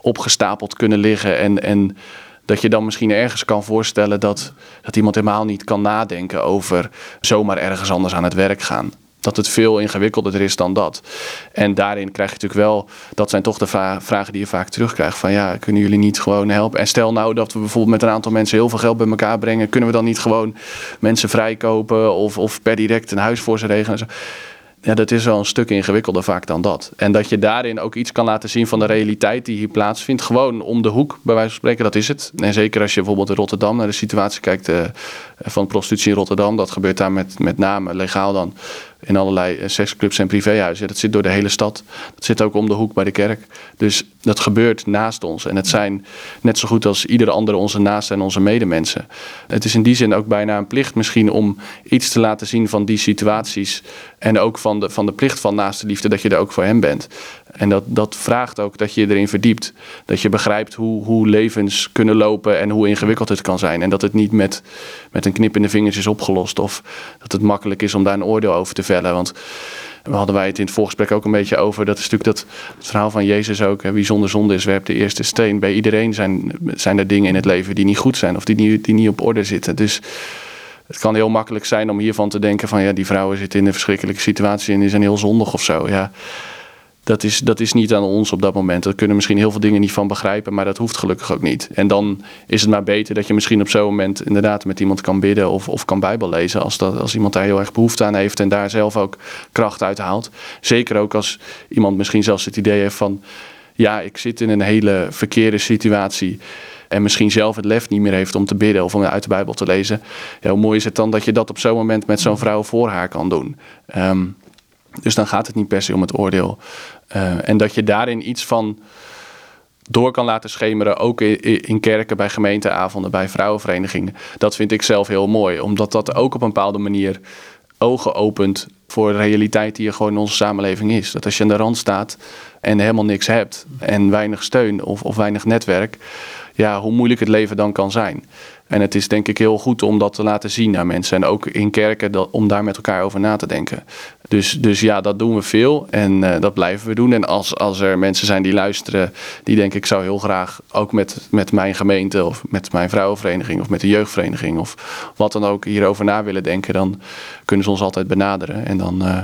Speaker 2: opgestapeld kunnen liggen. En, en dat je dan misschien ergens kan voorstellen dat, dat iemand helemaal niet kan nadenken over zomaar ergens anders aan het werk gaan. Dat het veel ingewikkelder is dan dat. En daarin krijg je natuurlijk wel, dat zijn toch de vragen die je vaak terugkrijgt. Van ja, kunnen jullie niet gewoon helpen? En stel nou dat we bijvoorbeeld met een aantal mensen heel veel geld bij elkaar brengen. Kunnen we dan niet gewoon mensen vrijkopen of, of per direct een huis voor ze regelen? Ja, dat is wel een stuk ingewikkelder vaak dan dat. En dat je daarin ook iets kan laten zien van de realiteit die hier plaatsvindt. Gewoon om de hoek, bij wijze van spreken, dat is het. En zeker als je bijvoorbeeld in Rotterdam naar de situatie kijkt uh, van prostitutie in Rotterdam. Dat gebeurt daar met, met name legaal dan in allerlei eh, seksclubs en privéhuizen. Dat zit door de hele stad. Dat zit ook om de hoek bij de kerk. Dus dat gebeurt naast ons. En het zijn net zo goed als ieder andere onze naasten en onze medemensen. Het is in die zin ook bijna een plicht misschien om iets te laten zien van die situaties. En ook van de, van de plicht van naaste liefde, dat je er ook voor hem bent. En dat, dat vraagt ook dat je je erin verdiept. Dat je begrijpt hoe, hoe levens kunnen lopen en hoe ingewikkeld het kan zijn. En dat het niet met, met een knip in de vingers is opgelost. Of dat het makkelijk is om daar een oordeel over te vellen. Want we hadden wij het in het voorgesprek ook een beetje over. Dat is natuurlijk dat het verhaal van Jezus ook. Hè, wie zonder zonde is, werpt de eerste steen. Bij iedereen zijn, zijn er dingen in het leven die niet goed zijn. Of die niet, die niet op orde zitten. Dus het kan heel makkelijk zijn om hiervan te denken van ja, die vrouwen zitten in een verschrikkelijke situatie en die zijn heel zondig of zo. Ja, dat is, dat is niet aan ons op dat moment. Daar kunnen misschien heel veel dingen niet van begrijpen, maar dat hoeft gelukkig ook niet. En dan is het maar beter dat je misschien op zo'n moment inderdaad met iemand kan bidden of, of kan Bijbel lezen. Als, dat, als iemand daar heel erg behoefte aan heeft en daar zelf ook kracht uit haalt. Zeker ook als iemand misschien zelfs het idee heeft van, ja, ik zit in een hele verkeerde situatie en misschien zelf het lef niet meer heeft om te bidden of om uit de Bijbel te lezen. Ja, hoe mooi is het dan dat je dat op zo'n moment met zo'n vrouw voor haar kan doen. Um, dus dan gaat het niet per se om het oordeel. Uh, en dat je daarin iets van door kan laten schemeren, ook in, in, kerken, bij gemeenteavonden, bij vrouwenverenigingen. Dat vind ik zelf heel mooi, omdat dat ook op een bepaalde manier ogen opent voor de realiteit die er gewoon in onze samenleving is. Dat als je aan de rand staat en helemaal niks hebt en weinig steun of, of weinig netwerk, ja, hoe moeilijk het leven dan kan zijn. En het is denk ik heel goed om dat te laten zien aan mensen. En ook in kerken om daar met elkaar over na te denken. Dus, dus ja, dat doen we veel en uh, dat blijven we doen. En als, als er mensen zijn die luisteren, die denken ik zou heel graag ook met, met mijn gemeente of met mijn vrouwenvereniging of met de jeugdvereniging of wat dan ook hierover na willen denken, dan kunnen ze ons altijd benaderen. En dan uh,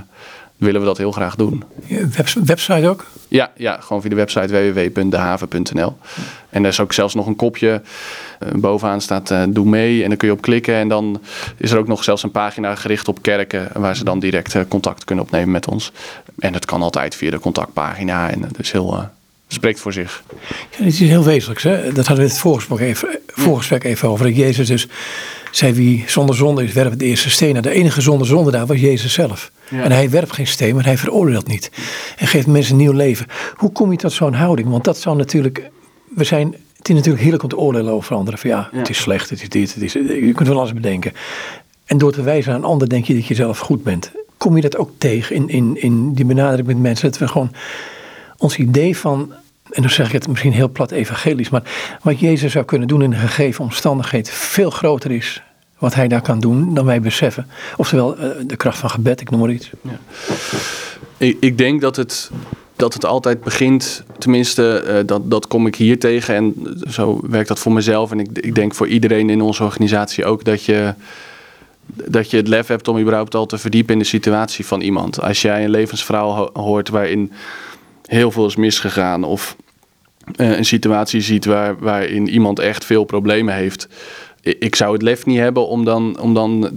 Speaker 2: willen we dat heel graag doen.
Speaker 1: Web, website ook?
Speaker 2: Ja, ja, gewoon via de website www.dehaven.nl. En er is ook zelfs nog een kopje. Uh, bovenaan staat uh, doe mee en dan kun je op klikken. En dan is er ook nog zelfs een pagina gericht op kerken waar ze dan direct uh, contact kunnen opnemen met ons. En dat kan altijd via de contactpagina. En dat is heel, spreekt voor zich.
Speaker 1: Ja, dit is heel wezenlijks. Hè? Dat hadden we het voorgesprek even, voorgesprek even over. Dat Jezus dus zei wie zonder zonde is, werpt de eerste steen. De enige zonder zonde daar was Jezus zelf. Ja. En hij werpt geen steen, maar hij veroordeelt niet. En geeft mensen een nieuw leven. Hoe kom je tot zo'n houding? Want dat zou natuurlijk. We zijn. Het is natuurlijk heerlijk om te oordelen over anderen. Van ja, ja, het is slecht, het is dit, het is. Je kunt wel alles bedenken. En door te wijzen aan een ander denk je dat je zelf goed bent. Kom je dat ook tegen in, in, in die benadering met mensen? Dat we gewoon ons idee van en dan zeg ik het misschien heel plat evangelisch, maar wat Jezus zou kunnen doen in een gegeven omstandigheid veel groter is wat hij daar kan doen dan wij beseffen. Oftewel uh, de kracht van gebed, ik noem maar iets. Ja.
Speaker 2: Ik, ik, denk dat het, dat het altijd begint, tenminste uh, dat, dat kom ik hier tegen en zo werkt dat voor mezelf en ik, ik denk voor iedereen in onze organisatie ook dat je dat je het lef hebt om überhaupt al te verdiepen in de situatie van iemand. Als jij een levensverhaal hoort waarin heel veel is misgegaan of eh, een situatie ziet waar, waarin iemand echt veel problemen heeft ik zou het lef niet hebben om dan, om dan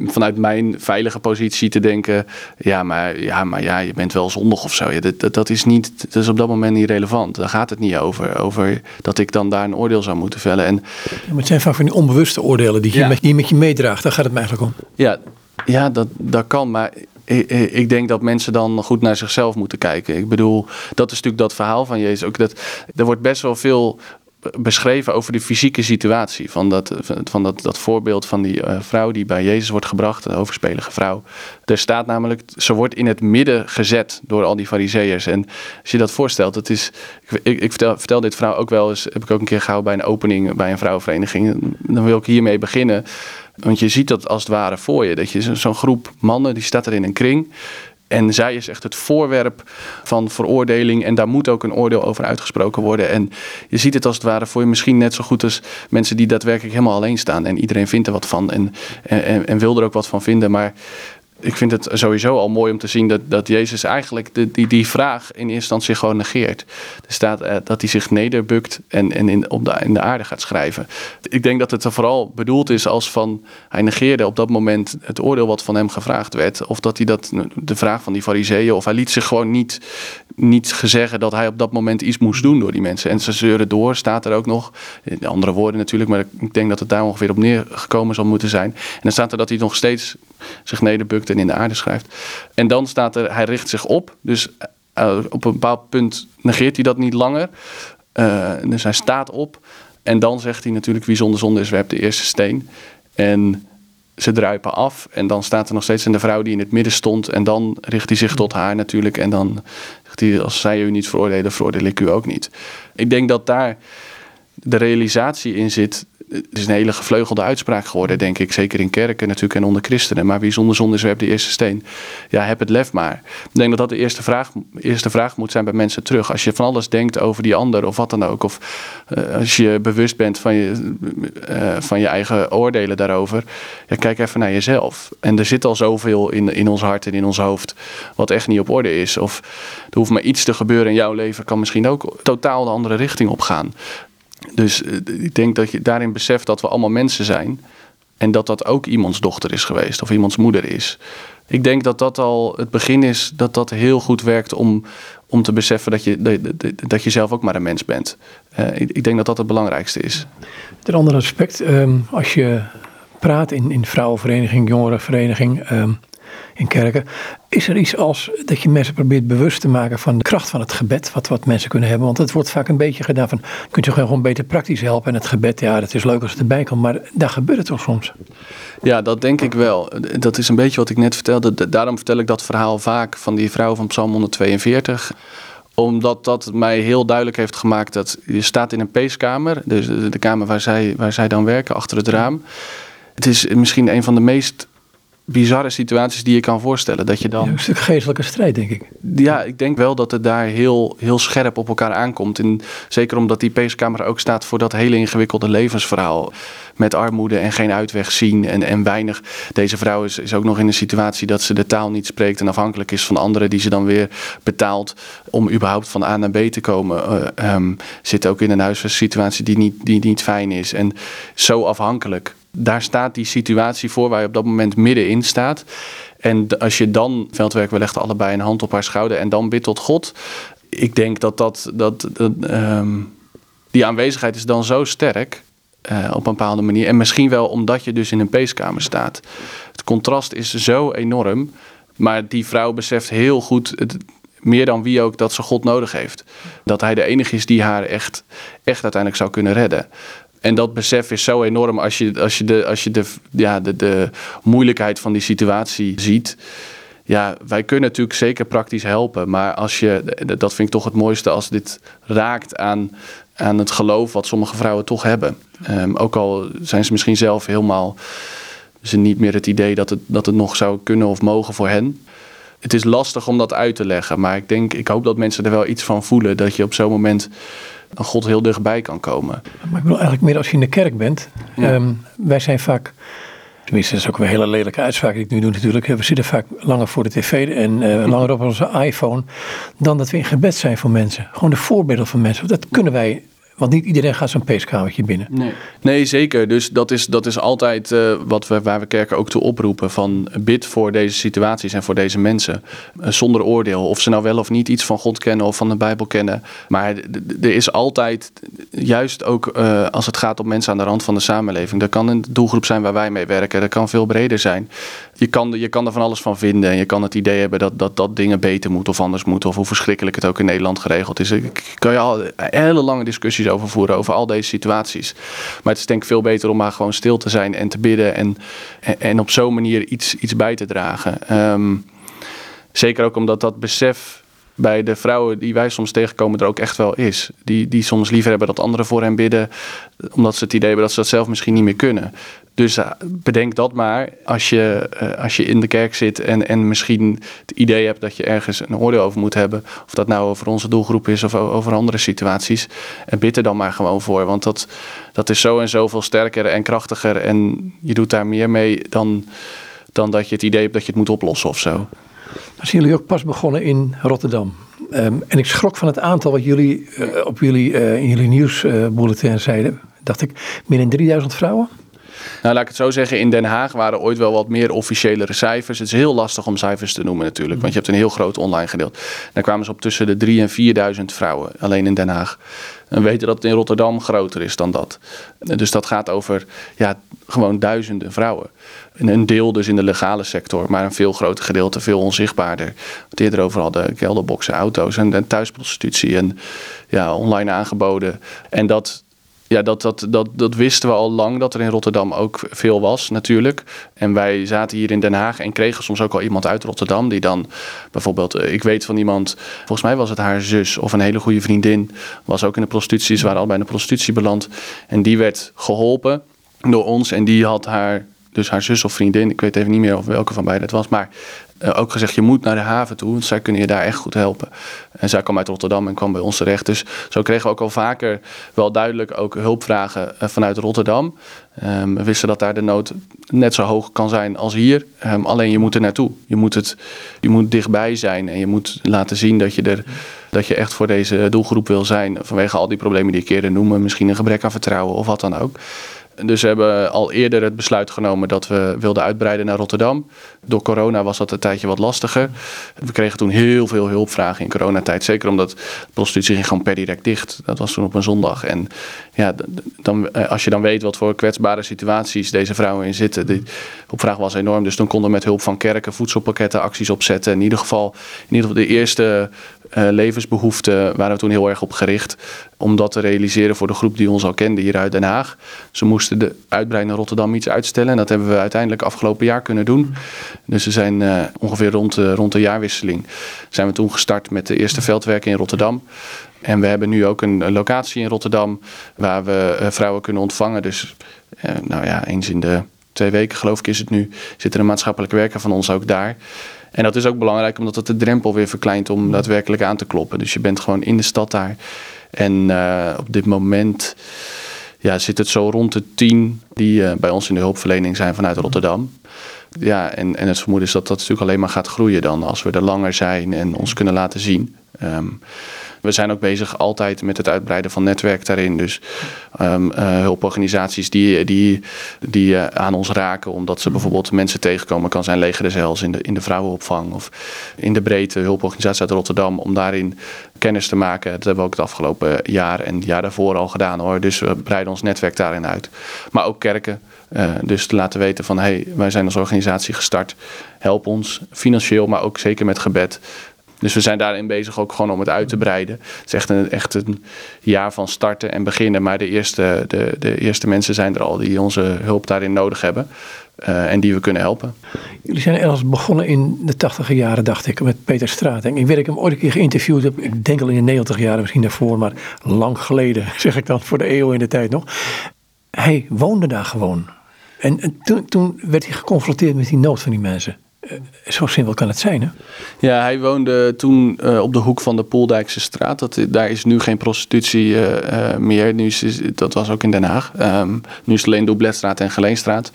Speaker 2: vanuit mijn veilige positie te denken: ja, maar ja, maar ja je bent wel zondig of zo. Ja, dat, dat, is niet, dat is op dat moment niet relevant. Daar gaat het niet over. Over dat ik dan daar een oordeel zou moeten vellen. En,
Speaker 1: maar het zijn vaak van die onbewuste oordelen die je, met, die met je meedraagt. Daar gaat het mij eigenlijk om.
Speaker 2: Ja, ja dat, dat kan. Maar ik, ik, denk dat mensen dan goed naar zichzelf moeten kijken. Ik bedoel, dat is natuurlijk dat verhaal van Jezus. Ook dat, er wordt best wel veel beschreven over de fysieke situatie. Van dat, van dat, dat voorbeeld van die uh, vrouw die bij Jezus wordt gebracht, een overspelige vrouw. Er staat namelijk, ze wordt in het midden gezet door al die fariseërs. En als je dat voorstelt, het is, ik, ik vertel, vertel, dit vrouw ook wel eens, heb ik ook een keer gehouden bij een opening bij een vrouwenvereniging. Dan wil ik hiermee beginnen. Want je ziet dat als het ware voor je. Dat je zo'n groep mannen, die staat er in een kring. En zij is echt het voorwerp van veroordeling. En daar moet ook een oordeel over uitgesproken worden. En je ziet het als het ware voor je misschien net zo goed als mensen die daadwerkelijk helemaal alleen staan. En iedereen vindt er wat van en, en, en wil er ook wat van vinden. Maar ik vind het sowieso al mooi om te zien dat, dat Jezus eigenlijk de, die, die vraag in eerste instantie gewoon negeert. Er staat uh, dat hij zich nederbukt en, en in, op de, in de aarde gaat schrijven. Ik denk dat het er vooral bedoeld is als van hij negeerde op dat moment het oordeel wat van hem gevraagd werd. Of dat hij dat, de vraag van die fariseeën, of hij liet zich gewoon niet, niet zeggen dat hij op dat moment iets moest doen door die mensen. En ze zeuren door, staat er ook nog. In andere woorden natuurlijk, maar ik denk dat het daar ongeveer op neergekomen zal moeten zijn. En dan staat er dat hij nog steeds zich nederbukt en in de aarde schrijft. En dan staat er, hij richt zich op. Dus uh, op een bepaald punt negeert hij dat niet langer. Uh, dus hij staat op. En dan zegt hij natuurlijk, wie zonder zonde is, werpt de eerste steen. En ze druipen af. En dan staat er nog steeds een vrouw die in het midden stond. En dan richt hij zich tot haar natuurlijk. En dan zegt hij, als zij u niet veroordelen, veroordeel ik u ook niet. Ik denk dat daar de realisatie in zit het is een hele gevleugelde uitspraak geworden, denk ik. Zeker in kerken natuurlijk en onder christenen. Maar wie zonder zonde is, werpt de eerste steen. Ja, heb het lef maar. Ik denk dat dat de eerste vraag, eerste vraag moet zijn bij mensen terug. Als je van alles denkt over die ander of wat dan ook. Of uh, als je bewust bent van je, uh, van je eigen oordelen daarover. Ja, kijk even naar jezelf. En er zit al zoveel in, in ons hart en in ons hoofd wat echt niet op orde is. Of er hoeft maar iets te gebeuren in jouw leven. Kan misschien ook totaal de andere richting op gaan. Dus eh, ik denk dat je daarin beseft dat we allemaal mensen zijn. En dat dat ook iemands dochter is geweest of iemands moeder is. Ik denk dat dat al het begin is, dat dat heel goed werkt om, om te beseffen dat je, dat, je zelf ook maar een mens bent. Uh, ik, denk dat dat het belangrijkste is.
Speaker 1: Ten andere aspect, um, als je praat in, in vrouwenvereniging, jongerenvereniging, um, in kerken. Is er iets als dat je mensen probeert bewust te maken van de kracht van het gebed, wat, wat mensen kunnen hebben? Want het wordt vaak een beetje gedaan van, kunt je gewoon beter praktisch helpen? En het gebed, ja, dat is leuk als het erbij komt, maar daar gebeurt het toch soms?
Speaker 2: Ja, dat denk ik wel. Dat is een beetje wat ik net vertelde. Daarom vertel ik dat verhaal vaak van die vrouw van Psalm 142 omdat dat mij heel duidelijk heeft gemaakt dat je staat in een peeskamer, dus de kamer waar zij, waar zij dan werken, achter het raam. Het is misschien een van de meest bizarre situaties die je kan voorstellen. Dat je dan...
Speaker 1: een stuk geestelijke strijd, denk ik.
Speaker 2: Ja, ik denk wel dat het daar heel, heel scherp op elkaar aankomt. En zeker omdat die peeskamer ook staat voor dat hele ingewikkelde levensverhaal. Met armoede en geen uitweg zien en, en weinig. Deze vrouw is, is ook nog in een situatie dat ze de taal niet spreekt en afhankelijk is van anderen die ze dan weer betaalt om überhaupt van A naar B te komen. Uh, um, zit ook in een huisvestsituatie die niet, die niet fijn is. En zo afhankelijk daar staat die situatie voor waar je op dat moment middenin staat. En als je dan, Veldwerk, we allebei een hand op haar schouder en dan bidt tot God. Ik denk dat, dat, dat, um, die aanwezigheid is dan zo sterk uh, op een bepaalde manier. En misschien wel omdat je dus in een peeskamer staat. Het contrast is zo enorm. Maar die vrouw beseft heel goed, meer dan wie ook, dat ze God nodig heeft. Dat hij de enige is die haar echt, echt uiteindelijk zou kunnen redden. En dat besef is zo enorm als je, als je, de, als je de, ja, de, de moeilijkheid van die situatie ziet. Ja, wij kunnen natuurlijk zeker praktisch helpen. Maar als je, dat vind ik toch het mooiste als dit raakt aan, aan het geloof wat sommige vrouwen toch hebben. Um, ook al zijn ze misschien zelf helemaal ze niet meer het idee dat het, dat het nog zou kunnen of mogen voor hen. Het is lastig om dat uit te leggen. Maar ik denk, ik hoop dat mensen er wel iets van voelen. Dat je op zo'n moment een God heel dichtbij kan komen.
Speaker 1: Maar ik bedoel eigenlijk meer als je in de kerk bent. Ehm, wij zijn vaak Tenminste, dat is ook een hele lelijke uitspraak die ik nu doe natuurlijk. We zitten vaak langer voor de tv en uh, langer op onze iPhone dan dat we in gebed zijn voor mensen. Gewoon de voorbeelden van mensen. Dat kunnen wij want niet iedereen gaat zo'n peeskamertje binnen.
Speaker 2: Nee. nee, zeker. Dus dat is, dat is altijd uh, wat we, waar we kerken ook toe oproepen. Van bid voor deze situaties en voor deze mensen. Uh, zonder oordeel. Of ze nou wel of niet iets van God kennen of van de Bijbel kennen. Maar er is altijd, juist ook uh, als het gaat om mensen aan de rand van de samenleving. Dat kan een doelgroep zijn waar wij mee werken. Dat kan veel breder zijn. Je kan, je kan er van alles van vinden. En je kan het idee hebben dat, dat, dat dingen beter moeten of anders moeten. Of hoe verschrikkelijk het ook in Nederland geregeld is. Ik kan je al hele lange discussies over voeren, over al deze situaties. Maar het is denk ik veel beter om maar gewoon stil te zijn en te bidden en, en, op zo'n manier iets, iets bij te dragen. Um, zeker ook omdat dat besef bij de vrouwen die wij soms tegenkomen er ook echt wel is. Die, die soms liever hebben dat anderen voor hen bidden, omdat ze het idee hebben dat ze dat zelf misschien niet meer kunnen. Dus uh, bedenk dat maar als je, uh, als je in de kerk zit en, en misschien het idee hebt dat je ergens een oordeel over moet hebben. Of dat nou over onze doelgroep is of over andere situaties. En bid er dan maar gewoon voor. Want dat, dat is zo en zoveel sterker en krachtiger. En je doet daar meer mee dan, dan dat je het idee hebt dat je het moet oplossen of zo.
Speaker 1: Dan zijn jullie ook pas begonnen in Rotterdam. Um, en ik schrok van het aantal wat jullie uh, op jullie, uh, in jullie nieuwsbulletin zeiden. Dacht ik, meer dan 3000 vrouwen?
Speaker 2: Nou, laat ik het zo zeggen. In Den Haag waren ooit wel wat meer officiëlere cijfers. Het is heel lastig om cijfers te noemen natuurlijk. Want je hebt een heel groot online gedeelte. Dan kwamen ze op tussen de 3 en 4000 vrouwen. Alleen in Den Haag. En we weten dat het in Rotterdam groter is dan dat. Dus dat gaat over ja, gewoon duizenden vrouwen. En een deel dus in de legale sector, maar een veel groter gedeelte, veel onzichtbaarder. Wat eerder over hadden, kelderboxen, auto's en, en thuisprostitutie en ja, online aangeboden. En dat, ja, dat, dat, dat, dat wisten we al lang dat er in Rotterdam ook veel was, natuurlijk. En wij zaten hier in Den Haag en kregen soms ook al iemand uit Rotterdam die dan bijvoorbeeld, eh, ik weet van iemand, volgens mij was het haar zus of een hele goede vriendin, was ook in de prostitutie, ze waren allebei in de prostitutie beland. En die werd geholpen door ons en die had haar dus haar zus of vriendin, ik weet even niet meer of welke van beiden het was, maar ook gezegd, je moet naar de haven toe, want zij kunnen je daar echt goed helpen. En zij kwam uit Rotterdam en kwam bij ons terecht. Dus zo kregen we ook al vaker wel duidelijk ook hulpvragen uh, vanuit Rotterdam. Um, we wisten dat daar de nood net zo hoog kan zijn als hier. Um, alleen je moet er naartoe. Je moet, het, je moet dichtbij zijn en je moet laten zien dat je, er, dat je echt voor deze doelgroep wil zijn. Vanwege al die problemen die ik eerder noemde. Misschien een gebrek aan vertrouwen of wat dan ook. Dus we hebben al eerder het besluit genomen dat we wilden uitbreiden naar Rotterdam. Door corona was dat een tijdje wat lastiger. We kregen toen heel veel hulpvragen in coronatijd. Zeker omdat prostitutie ging gewoon per direct dicht. Dat was toen op een zondag. En ja, dan, eh, als je dan weet wat voor kwetsbare situaties deze vrouwen in zitten. De opvraag was enorm. Dus toen konden we met hulp van kerken voedselpakketten acties opzetten. In ieder geval, in ieder geval de eerste uh, levensbehoeften waren we toen heel erg op gericht. Om dat te realiseren voor de groep die ons al kende hier uit Den Haag. Ze moesten de uitbreiding naar Rotterdam iets uitstellen. En dat hebben we uiteindelijk afgelopen jaar kunnen doen. Dus we zijn uh, ongeveer rond, uh, rond de jaarwisseling zijn we toen gestart met de eerste veldwerken in Rotterdam. En we hebben nu ook een, locatie in Rotterdam waar we vrouwen kunnen ontvangen. Dus nou ja, eens in de twee weken geloof ik is het nu, zit er een maatschappelijke werker van ons ook daar. En dat is ook belangrijk omdat het de drempel weer verkleint om daadwerkelijk aan te kloppen. Dus je bent gewoon in de stad daar. En uh, op dit moment ja, zit het zo rond de tien die uh, bij ons in de hulpverlening zijn vanuit Rotterdam. Ja, en, en het vermoeden is dat dat natuurlijk alleen maar gaat groeien dan als we er langer zijn en ons kunnen laten zien. Um, we zijn ook bezig altijd met het uitbreiden van netwerk daarin. Dus um, uh, hulporganisaties die, die, die uh, aan ons raken, omdat ze bijvoorbeeld mensen tegenkomen, kan zijn Leger zelfs in de, in de vrouwenopvang of in de breedte hulporganisatie uit Rotterdam, om daarin kennis te maken. Dat hebben we ook het afgelopen jaar en het jaar daarvoor al gedaan hoor. Dus we breiden ons netwerk daarin uit. Maar ook kerken. Uh, dus te laten weten van hey, wij zijn als organisatie gestart. Help ons financieel, maar ook zeker met gebed. Dus we zijn daarin bezig ook gewoon om het uit te breiden. Het is echt een, echt een jaar van starten en beginnen. Maar de eerste, de, de eerste mensen zijn er al die onze hulp daarin nodig hebben. Uh, en die we kunnen helpen.
Speaker 1: Jullie zijn ergens begonnen in de tachtige jaren, dacht ik, met Peter Straat. Ik weet ik hem ooit een keer geïnterviewd heb. Ik denk al in de negentig jaren, misschien daarvoor, maar lang geleden, *laughs* zeg ik dan, voor de eeuw in de tijd nog. Hij woonde daar gewoon. En, en toen, toen werd hij geconfronteerd met die nood van die mensen. Zo simpel kan het zijn, hè?
Speaker 2: Ja, hij woonde toen uh, op de hoek van de Poeldijkse straat. Dat, daar is nu geen prostitutie meer. Nu is, dat was ook in Den Haag. Um, nu is het alleen Doubletstraat en Geleenstraat.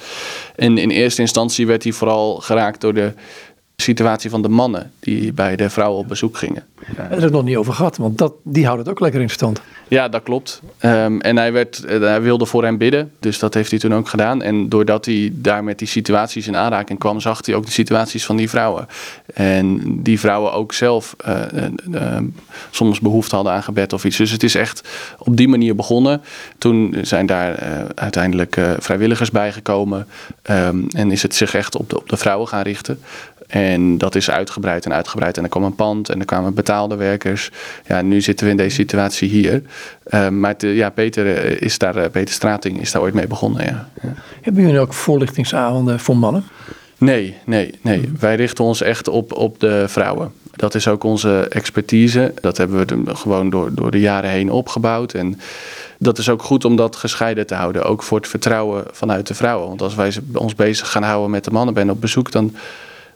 Speaker 2: En in eerste instantie werd hij vooral geraakt door de situatie van de mannen die bij de vrouwen op bezoek gingen.
Speaker 1: Daar hebben het nog niet over gehad, want dat, die houden het ook lekker in stand.
Speaker 2: Ja, dat klopt. Um, en hij, werd, uh, hij wilde voor hem bidden, dus dat heeft hij toen ook gedaan. En doordat hij daar met die situaties in aanraking kwam, zag hij ook de situaties van die vrouwen. En die vrouwen ook zelf uh, uh, soms behoefte hadden aan gebed of iets. Dus het is echt op die manier begonnen. Toen zijn daar uiteindelijk vrijwilligers bijgekomen um, en is het zich echt op de, op de vrouwen gaan richten. En dat is uitgebreid en uitgebreid. En er kwam een pand en er kwamen betaalde werkers. Ja, nu zitten we in deze situatie hier. Uh, maar te, ja, Peter, eh, is daar, Peter Strating is daar ooit mee begonnen. Ja. ja.
Speaker 1: Hebben jullie ook voorlichtingsavonden voor mannen?
Speaker 2: Nee, nee, nee. Wij richten ons echt op, op de vrouwen. Dat is ook onze expertise. Dat hebben we gewoon door, door de jaren heen opgebouwd. En dat is ook goed om dat gescheiden te houden. Ook voor het vertrouwen vanuit de vrouwen. Want als wij ons bezig gaan houden met de mannen ben op bezoek, dan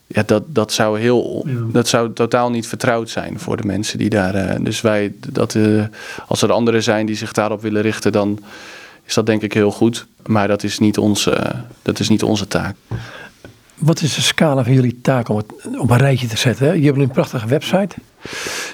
Speaker 2: ja, dat, dat, zou heel, dat zou totaal niet vertrouwd zijn voor de mensen die daar. Uh, dus wij, dat, uh, als er anderen zijn die zich daarop willen richten, dan is dat denk ik heel goed. Maar dat is niet onze, uh, dat is niet onze taak.
Speaker 1: Wat is de scala van jullie taak om het op een rijtje te zetten? Hè? Je hebt een prachtige website.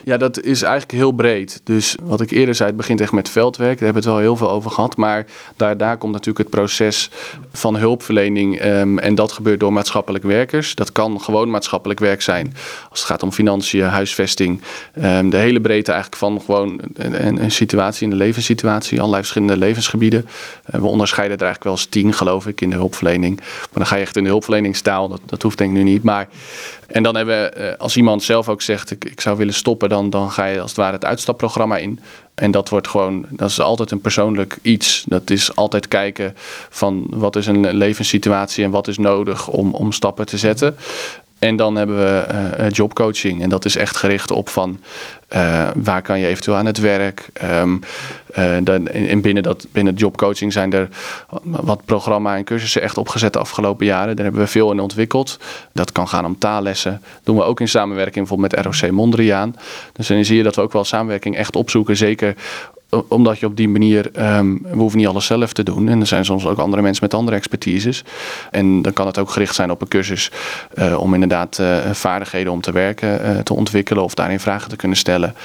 Speaker 2: Ja, dat is eigenlijk heel breed. Dus wat ik eerder zei, het begint echt met veldwerk. Daar hebben we het wel heel veel over gehad. Maar daar, daar komt natuurlijk het proces van hulpverlening. Um, en dat gebeurt door maatschappelijk werkers. Dat kan gewoon maatschappelijk werk zijn. Als het gaat om financiën, huisvesting. Um, de hele breedte eigenlijk van gewoon een, een, situatie, een levenssituatie. Allerlei verschillende levensgebieden. Uh, we onderscheiden er eigenlijk wel eens tien, geloof ik, in de hulpverlening. Maar dan ga je echt in de hulpverleningstaal. Dat, dat hoeft denk ik nu niet. Maar en dan hebben we, eh, als iemand zelf ook zegt, ik, ik zou willen stoppen, dan, dan ga je als het ware het uitstapprogramma in. En dat wordt gewoon, dat is altijd een persoonlijk iets. Dat is altijd kijken van wat is een levenssituatie en wat is nodig om, om stappen te zetten. En dan hebben we uh, jobcoaching. En dat is echt gericht op van uh, waar kan je eventueel aan het werk. Uh, dan, en binnen, dat, binnen jobcoaching zijn er wat programma en cursussen echt opgezet de afgelopen jaren. Daar hebben we veel in ontwikkeld. Dat kan gaan om taallessen. Dat doen we ook in samenwerking bijvoorbeeld met ROC Mondriaan. Dus dan zie je dat we ook wel samenwerking echt opzoeken. Zeker omdat je op die manier, um, we hoeven niet alles zelf te doen. En er zijn soms ook andere mensen met andere expertises. En dan kan het ook gericht zijn op een cursus uh, om inderdaad uh, vaardigheden om te werken uh, te ontwikkelen of daarin vragen te kunnen stellen.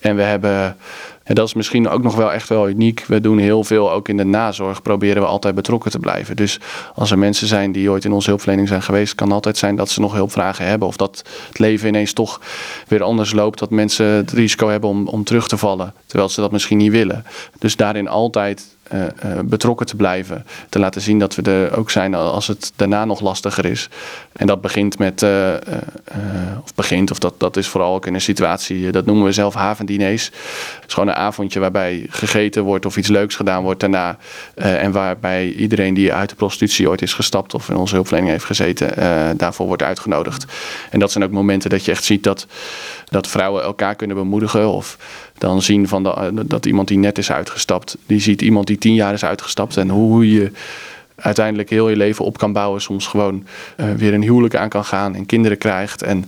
Speaker 2: En we hebben en dat is misschien ook nog wel echt wel uniek. We doen heel veel, ook in de nazorg proberen we altijd betrokken te blijven. Dus als er mensen zijn die ooit in onze hulpverlening zijn geweest, kan altijd zijn dat ze nog hulpvragen hebben. Of dat het leven ineens toch weer anders loopt. Dat mensen het risico hebben om, om terug te vallen. Terwijl ze dat misschien niet willen. Dus daarin altijd uh, uh, betrokken te blijven. Te laten zien dat we er ook zijn als het daarna nog lastiger is. En dat begint met, uh, of begint, of dat, dat is vooral ook in een situatie, dat noemen we zelf havendiners. Het is gewoon een avondje waarbij gegeten wordt of iets leuks gedaan wordt daarna. en waarbij iedereen die uit de prostitutie ooit is gestapt of in onze hulpverlening heeft gezeten, daarvoor wordt uitgenodigd. En dat zijn ook momenten dat je echt ziet dat, dat vrouwen elkaar kunnen bemoedigen of dan zien van de, dat iemand die net is uitgestapt, die ziet iemand die tien jaar is uitgestapt en hoe je uiteindelijk heel je leven op kan bouwen. Soms gewoon uh, weer een huwelijk aan kan gaan en kinderen krijgt. En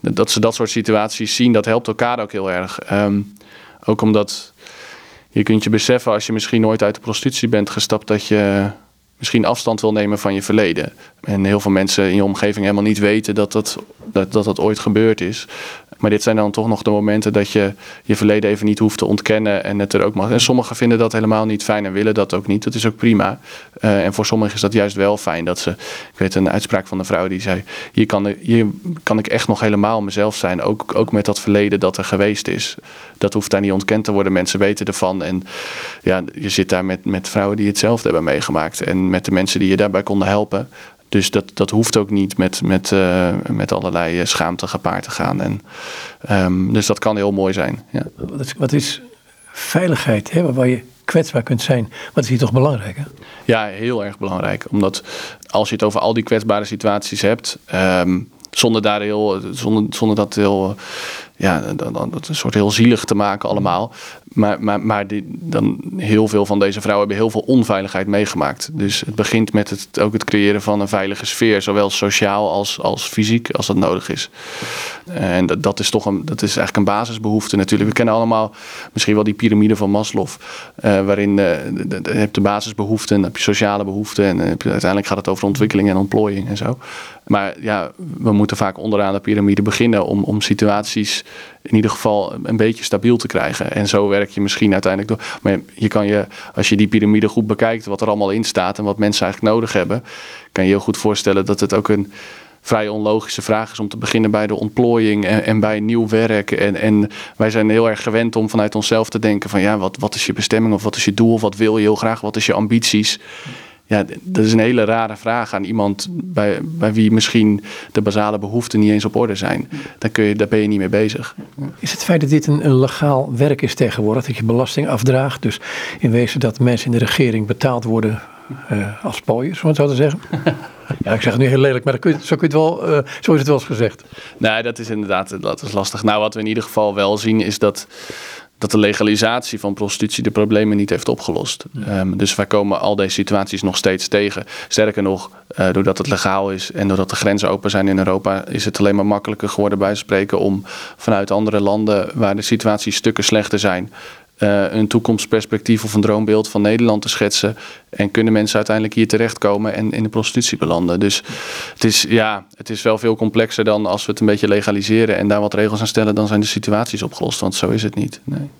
Speaker 2: dat ze dat soort situaties zien, dat helpt elkaar ook heel erg. Um, ook omdat je kunt je beseffen als je misschien nooit uit de prostitutie bent gestapt, dat je misschien afstand wil nemen van je verleden. En heel veel mensen in je omgeving helemaal niet weten dat dat, dat, dat, dat ooit gebeurd is. Maar dit zijn dan toch nog de momenten dat je je verleden even niet hoeft te ontkennen en het er ook mag. En sommigen vinden dat helemaal niet fijn en willen dat ook niet. Dat is ook prima. Uh, en voor sommigen is dat juist wel fijn dat ze. Ik weet een uitspraak van een vrouw die zei: hier kan, kan ik echt nog helemaal mezelf zijn. Ook, ook met dat verleden dat er geweest is. Dat hoeft daar niet ontkend te worden. Mensen weten ervan. En ja, je zit daar met, met vrouwen die hetzelfde hebben meegemaakt. En met de mensen die je daarbij konden helpen. Dus dat, dat hoeft ook niet met, met, uh, met allerlei schaamte gepaard te gaan. En, um, dus dat kan heel mooi zijn. Ja.
Speaker 1: Wat, is, wat is veiligheid, hè, waar je kwetsbaar kunt zijn? Wat is hier toch belangrijk? Hè?
Speaker 2: Ja, heel erg belangrijk. Omdat als je het over al die kwetsbare situaties hebt, um, zonder, daar heel, zonder, zonder dat heel ja, dat, dat een soort heel zielig te maken allemaal. Maar, maar, maar dan heel veel van deze vrouwen hebben heel veel onveiligheid meegemaakt. Dus het begint met het, ook het creëren van een veilige sfeer, zowel sociaal als, als fysiek, als dat nodig is. En dat, dat is toch een, dat is eigenlijk een basisbehoefte natuurlijk. We kennen allemaal misschien wel die piramide van Maslow, uh, waarin uh, je hebt de basisbehoeften, dan heb je sociale behoeften en uiteindelijk gaat het over ontwikkeling en ontplooiing en zo. Maar ja, we moeten vaak onderaan de piramide beginnen om, om situaties in ieder geval een beetje stabiel te krijgen. En zo werk je misschien uiteindelijk door. Maar je kan je, als je die piramide goed bekijkt, wat er allemaal in staat en wat mensen eigenlijk nodig hebben, kan je heel goed voorstellen dat het ook een vrij onlogische vraag is om te beginnen bij de ontplooiing en, bij nieuw werk. En, en, wij zijn heel erg gewend om vanuit onszelf te denken van ja, wat, wat is je bestemming of wat is je doel wat wil je heel graag, wat is je ambities. Ja, dat is een hele rare vraag aan iemand bij, bij wie misschien de basale behoeften niet eens op orde zijn. Daar, kun je, daar ben je niet mee bezig.
Speaker 1: Is het feit dat dit een, een legaal werk is tegenwoordig, dat je belasting afdraagt, dus in wezen dat mensen in de regering betaald worden uh, als pooiers, om het zo te zeggen? *laughs* ja, ik zeg het nu heel lelijk, maar kun je, zo, kun je het wel, uh, zo is het wel eens gezegd.
Speaker 2: Nee, dat is inderdaad dat is lastig. Nou, wat we in ieder geval wel zien is dat dat de legalisatie van prostitutie de problemen niet heeft opgelost. Um, dus wij komen al deze situaties nog steeds tegen. Sterker nog, uh, doordat het legaal is en doordat de grenzen open zijn in Europa, is het alleen maar makkelijker geworden bij spreken om vanuit andere landen waar de situaties stukken slechter zijn, uh, een toekomstperspectief of een droombeeld van Nederland te schetsen. En kunnen mensen uiteindelijk hier terechtkomen en in de prostitutie belanden. Dus het is, ja, het is wel veel complexer dan als we het een beetje legaliseren en daar wat regels aan stellen, dan zijn de situaties opgelost. Want zo is het niet. Nee.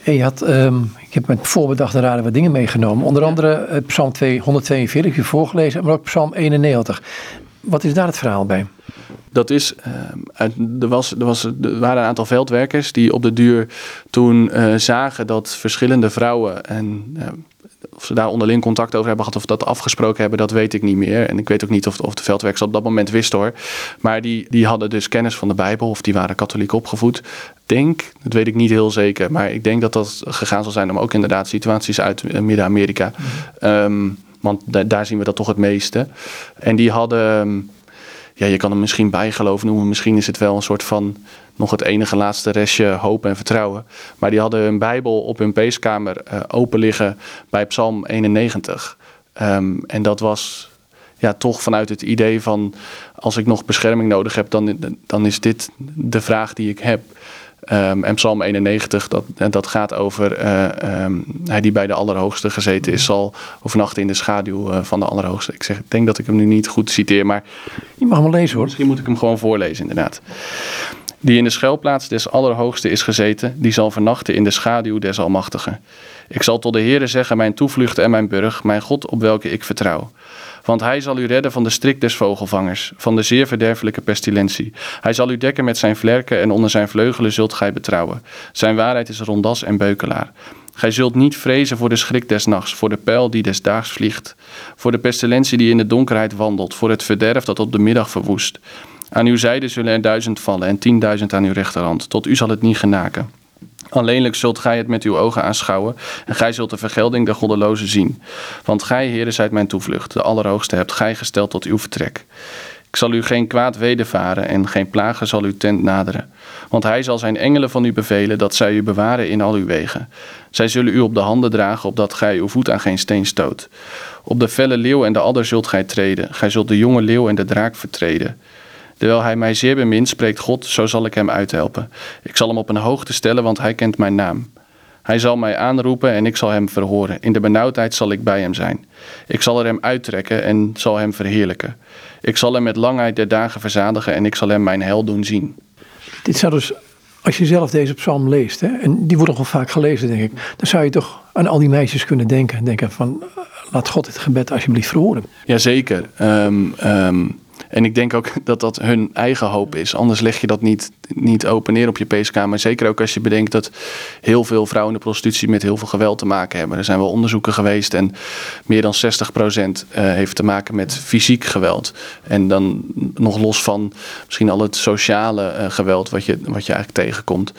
Speaker 1: Hey, je had, um, ik heb met voorbedachte raden wat dingen meegenomen. Onder andere uh, Psalm 242, je voorgelezen, maar ook Psalm 91. Wat is daar het verhaal bij?
Speaker 2: Dat is, uh, er, was, er, was, er waren een aantal veldwerkers die op de duur toen uh, zagen dat verschillende vrouwen en uh, of ze daar onderling contact over hebben gehad of dat afgesproken hebben, dat weet ik niet meer. En ik weet ook niet of, of de veldwerkers op dat moment wisten hoor. Maar die, die hadden dus kennis van de Bijbel of die waren katholiek opgevoed. Denk, dat weet ik niet heel zeker, maar ik denk dat dat gegaan zal zijn om ook inderdaad situaties uit Midden-Amerika. Mm um, want daar zien we dat toch het meeste. En die hadden ja, je kan hem misschien bijgeloof noemen. Misschien is het wel een soort van nog het enige laatste restje hoop en vertrouwen. Maar die hadden hun Bijbel op hun peeskamer uh, open liggen bij Psalm 91. Um, en dat was ja, toch vanuit het idee van als ik nog bescherming nodig heb, dan, dan is dit de vraag die ik heb. Um, en Psalm 91, dat, dat gaat over uh, um, hij die bij de Allerhoogste gezeten is, zal overnachten in de schaduw uh, van de Allerhoogste. Ik, zeg, denk dat ik hem nu niet goed citeer, maar.
Speaker 1: Je mag hem lezen hoor.
Speaker 2: Misschien moet ik hem gewoon voorlezen, inderdaad. Die in de schuilplaats des Allerhoogste is gezeten, die zal vernachten in de schaduw des Almachtigen. Ik zal tot de Heere zeggen, mijn toevlucht en mijn burg, mijn God op welke ik vertrouw. Want hij zal u redden van de strik des vogelvangers, van de zeer verderfelijke pestilentie. Hij zal u dekken met zijn vlerken en onder zijn vleugelen zult gij betrouwen. Zijn waarheid is rondas en beukelaar. Gij zult niet vrezen voor de schrik des nachts, voor de pijl die des daags vliegt, voor de pestilentie die in de donkerheid wandelt, voor het verderf dat op de middag verwoest. Aan uw zijde zullen er duizend vallen en tienduizend aan uw rechterhand. Tot u zal het niet genaken. Alleenlijk zult gij het met uw ogen aanschouwen en gij zult de vergelding der goddelozen zien. Want gij, Heere, zijt mijn toevlucht, de Allerhoogste hebt gij gesteld tot uw vertrek. Ik zal u geen kwaad wedervaren en geen plagen zal uw tent naderen. Want hij zal zijn engelen van u bevelen dat zij u bewaren in al uw wegen. Zij zullen u op de handen dragen, opdat gij uw voet aan geen steen stoot. Op de felle leeuw en de adder zult gij treden. Gij zult de jonge leeuw en de draak vertreden. Terwijl hij mij zeer bemint, spreekt God, zo zal ik hem uithelpen. Ik zal hem op een hoogte stellen, want hij kent mijn naam. Hij zal mij aanroepen en ik zal hem verhoren. In de benauwdheid zal ik bij hem zijn. Ik zal er hem uittrekken en zal hem verheerlijken. Ik zal hem met langheid der dagen verzadigen en ik zal hem mijn hel doen zien.
Speaker 1: Dit zou dus, als je zelf deze psalm leest, hè, en die wordt nogal vaak gelezen, denk ik, dan zou je toch aan al die meisjes kunnen denken. Denken van, laat God dit gebed alsjeblieft verhoren.
Speaker 2: Jazeker. Um, um, en ik denk ook *laughs* dat dat hun eigen hoop is. Anders leg je dat niet, niet open neer op je peeskamer. Zeker ook als je bedenkt dat heel veel vrouwen in de prostitutie met heel veel geweld te maken hebben. Er zijn wel onderzoeken geweest en meer dan 60% uh, eh, heeft te maken met fysiek geweld. En dan nog los van misschien al het sociale uh, geweld wat je, wat je eigenlijk tegenkomt.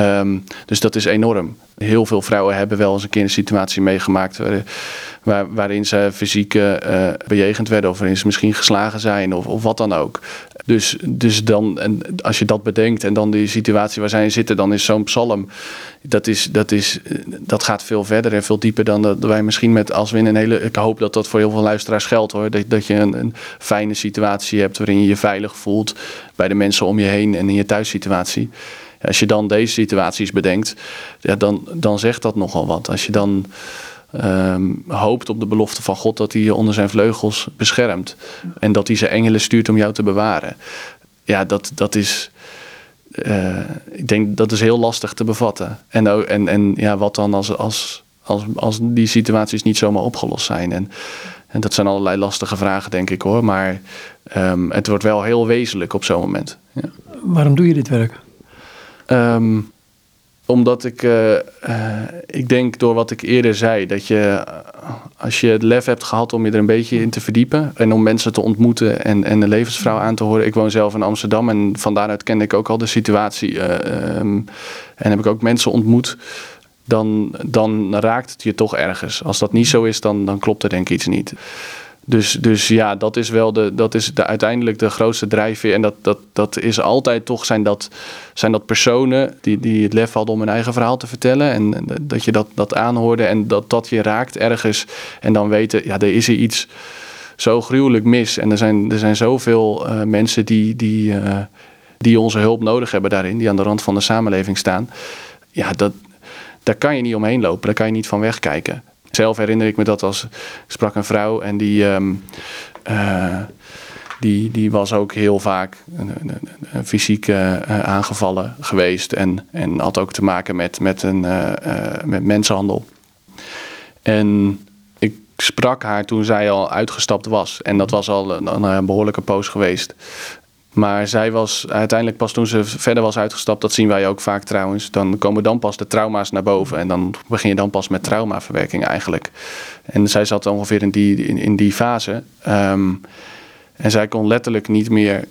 Speaker 2: Um, dus dat is enorm. Heel veel vrouwen hebben wel eens een keer een situatie meegemaakt waar, waarin ze fysiek uh, bejegend werden of waarin ze misschien geslagen zijn of, of wat dan ook. Dus, dus dan, en als je dat bedenkt en dan die situatie waar zij zitten, dan is zo'n psalm, dat, is, dat, is, dat gaat veel verder en veel dieper dan dat wij misschien met, als we in een hele, ik hoop dat dat voor heel veel luisteraars geldt hoor, dat, dat je een, een fijne situatie hebt waarin je je veilig voelt bij de mensen om je heen en in je thuissituatie. Als je dan deze situaties bedenkt, ja, dan, dan zegt dat nogal wat. Als je dan Ehm, hoopt op de belofte van God dat hij je onder zijn vleugels beschermt. En dat hij zijn engelen stuurt om jou te bewaren. Ja, dat, dat is. Uh, ik denk dat is heel lastig te bevatten. En, en, en ja, wat dan als, als, als, als die situaties niet zomaar opgelost zijn. En, en dat zijn allerlei lastige vragen, denk ik hoor. Maar um, het wordt wel heel wezenlijk op zo'n moment. Ja.
Speaker 1: Waarom doe je dit werk?
Speaker 2: Um, omdat ik, uh, uh, ik denk door wat ik eerder zei, dat je eh, als je het lef hebt gehad om je er een beetje in te verdiepen en om mensen te ontmoeten en, en een levensvrouw aan te horen. Ik woon zelf in Amsterdam en van daaruit kende ik ook al de situatie um, en heb ik ook mensen ontmoet. Dan, dan raakt het je toch ergens. Als dat niet zo is, dan, dan klopt er denk ik iets niet. Dus, dus ja, dat is wel de, dat is de, uiteindelijk de grootste drijfveer. En dat, dat, dat is altijd toch, zijn dat, zijn dat personen die, die het lef hadden om hun eigen verhaal te vertellen. En, dat je dat, dat aanhoorde en dat dat je raakt ergens. En dan weten, ja, er is er iets zo gruwelijk mis. En er zijn, er zijn zoveel uh, mensen die, die, uh, die onze hulp nodig hebben daarin. Die aan de rand van de samenleving staan. Ja, dat, daar kan je niet omheen lopen. Daar kan je niet van wegkijken. Zelf herinner ik me dat als sprak een vrouw en die, um, uh, die, die was ook heel vaak fysiek uh, aangevallen geweest en, en had ook te maken met, met, een, met mensenhandel. En ik sprak haar toen zij al uitgestapt was. En dat was al een, een behoorlijke poos geweest. Maar zij was uiteindelijk pas toen ze verder was uitgestapt, dat zien wij ook vaak trouwens. Dan komen dan pas de trauma's naar boven. En dan begin je dan pas met traumaverwerking eigenlijk. En zij zat ongeveer in die, in, in die fase. Um, en zij kon letterlijk niet meer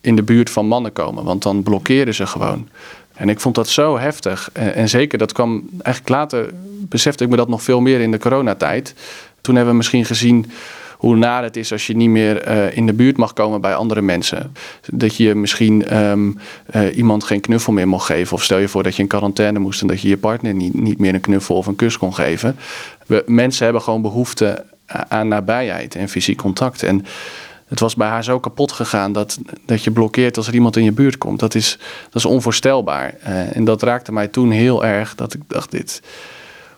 Speaker 2: in de buurt van mannen komen, want dan blokkeerden ze gewoon. En ik vond dat zo heftig. En, en zeker, dat kwam eigenlijk later, besefte ik me dat nog veel meer in de coronatijd. Toen hebben we misschien gezien hoe naar het is als je niet meer uh, in de buurt mag komen bij andere mensen. Dat je misschien um, uh, iemand geen knuffel meer mocht geven. Of stel je voor dat je in quarantaine moest en dat je je partner niet, niet meer een knuffel of een kus kon geven. We, mensen hebben gewoon behoefte aan nabijheid en fysiek contact. En het was bij haar zo kapot gegaan dat, dat je blokkeert als er iemand in je buurt komt. Dat is, dat is onvoorstelbaar. Uh, en dat raakte mij toen heel erg dat ik dacht, dit,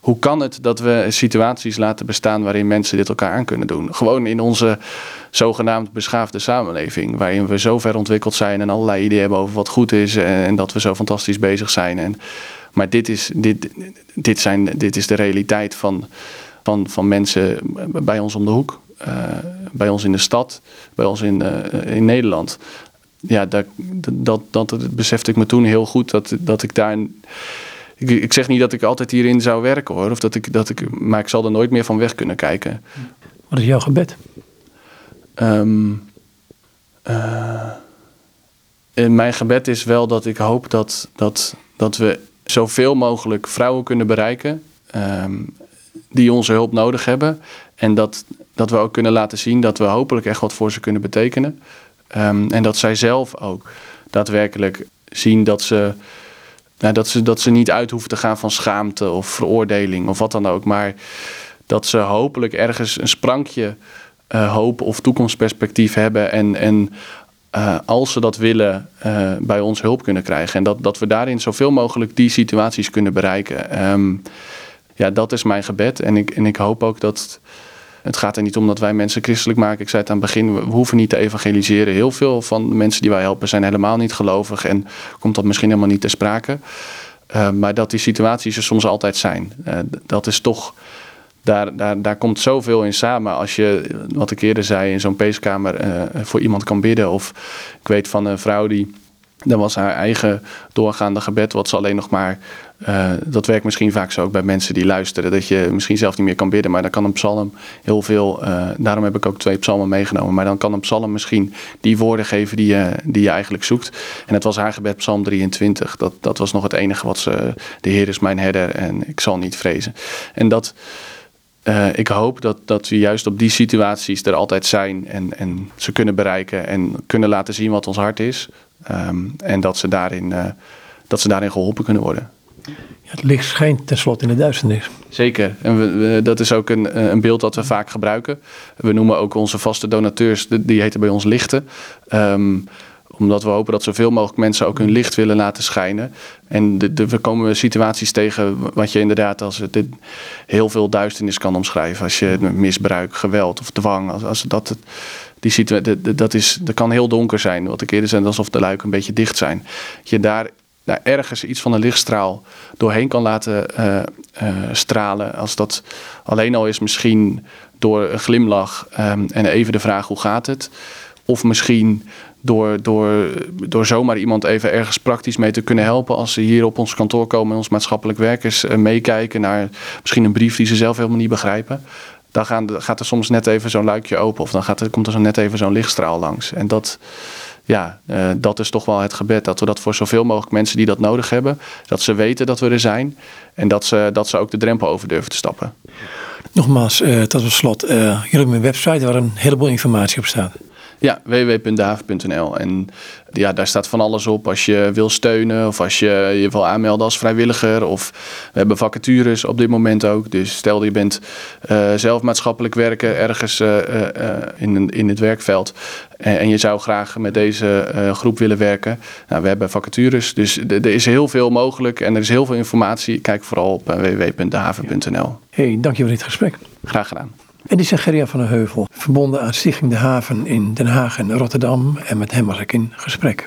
Speaker 2: hoe kan het dat we situaties laten bestaan waarin mensen dit elkaar aan kunnen doen? Gewoon in onze zogenaamd beschaafde samenleving, waarin we zo ver ontwikkeld zijn en allerlei ideeën hebben over wat goed is en, dat we zo fantastisch bezig zijn. En, maar dit is, dit, dit, zijn, dit is de realiteit van, van, van mensen bij ons om de hoek, uh, bij ons in de stad, bij ons in, uh, in Nederland. Ja, dat, dat, dat, dat besefte ik me toen heel goed, dat, dat ik daar ik, ik, zeg niet dat ik altijd hierin zou werken hoor. Of dat ik, dat ik, maar ik zal er nooit meer van weg kunnen kijken.
Speaker 1: Wat is jouw gebed?
Speaker 2: Um, uh, mijn gebed is wel dat ik hoop dat, dat, dat we zoveel mogelijk vrouwen kunnen bereiken. Um, die onze hulp nodig hebben. En dat, dat we ook kunnen laten zien dat we hopelijk echt wat voor ze kunnen betekenen. Um, en dat zij zelf ook daadwerkelijk zien dat ze nou, dat, ze, dat ze niet uit hoeven te gaan van schaamte of veroordeling of wat dan ook. Maar dat ze hopelijk ergens een sprankje uh, hoop of toekomstperspectief hebben. En, en uh, als ze dat willen, uh, bij ons hulp kunnen krijgen. En dat, dat we daarin zoveel mogelijk die situaties kunnen bereiken. Um, ja, dat is mijn gebed. En ik, en ik hoop ook dat het gaat er niet om dat wij mensen christelijk maken. Ik zei het aan het begin, we hoeven niet te evangeliseren. Heel veel van de mensen die wij helpen zijn helemaal niet gelovig en komt dat misschien helemaal niet ter sprake. Uh, maar dat die situaties er soms altijd zijn. Uh, dat is toch, daar, daar, daar komt zoveel in samen. Als je, wat ik eerder zei, in zo'n peeskamer uh, voor iemand kan bidden. Of ik weet van een vrouw die Dan was haar eigen doorgaande gebed, wat ze alleen nog maar. Uh, dat werkt misschien vaak zo ook bij mensen die luisteren. Dat je misschien zelf niet meer kan bidden, maar dan kan een psalm heel veel. Uh, daarom heb ik ook twee psalmen meegenomen. Maar dan kan een psalm misschien die woorden geven die je, die je eigenlijk zoekt. En het was haar gebed, Psalm 23. Dat, dat was nog het enige wat ze. De Heer is mijn herder en ik zal niet vrezen. En dat. Uh, ik hoop dat, dat we juist op die situaties er altijd zijn en, en ze kunnen bereiken en kunnen laten zien wat ons hart is. Um, en dat ze, daarin, dat ze daarin geholpen kunnen worden.
Speaker 1: Het licht schijnt tenslotte in de duisternis.
Speaker 2: Zeker. En we, dat is ook een, een beeld dat we vaak gebruiken. We noemen ook onze vaste donateurs, die heten bij ons lichten. Um, omdat we hopen dat zoveel mogelijk mensen ook hun licht willen laten schijnen. En de, we komen situaties tegen wat je inderdaad als het heel veel duisternis kan omschrijven. Als je misbruik, geweld of dwang, als, als dat, die situatie, dat, is, dat kan heel donker zijn. Wat ik eerder zei, alsof de luiken een beetje dicht zijn. Je daar, daar ergens iets van een lichtstraal doorheen kan laten uh, uh, stralen. Als dat alleen al is misschien door een glimlach um, en even de vraag hoe gaat het. Of misschien door, door, door zomaar iemand even ergens praktisch mee te kunnen helpen. Als ze hier op ons kantoor komen en ons maatschappelijk werkers uh, meekijken naar misschien een brief die ze zelf helemaal niet begrijpen. Dan gaat er soms net even zo'n luikje open of dan gaat er, komt er zo net even zo'n lichtstraal langs. En dat, ja, uh, dat is toch wel het gebed. Dat we dat voor zoveel mogelijk mensen die dat nodig hebben, dat ze weten dat we er zijn en dat ze, dat ze ook de drempel over durven te stappen.
Speaker 1: Nogmaals, uh, tot slot, uh, jullie hebben een website waar een heleboel informatie op staat.
Speaker 2: Ja, www.daaf.nl. En ja, daar staat van alles op. Als je wil steunen of als je je wil aanmelden als vrijwilliger. Of we hebben vacatures op dit moment ook. Dus stel je bent uh, zelf maatschappelijk werken ergens uh, uh, in, in het werkveld. En, en, je zou graag met deze groep willen werken. Nou, we hebben vacatures. Dus er is heel veel mogelijk en er is heel veel informatie. Kijk vooral op www.dahaven.nl.
Speaker 1: Hey, dank je voor dit gesprek.
Speaker 2: Graag gedaan.
Speaker 1: En die Gerria van der Heuvel, verbonden aan Stichting de Haven in Den Haag en Rotterdam. En met hem was ik in gesprek.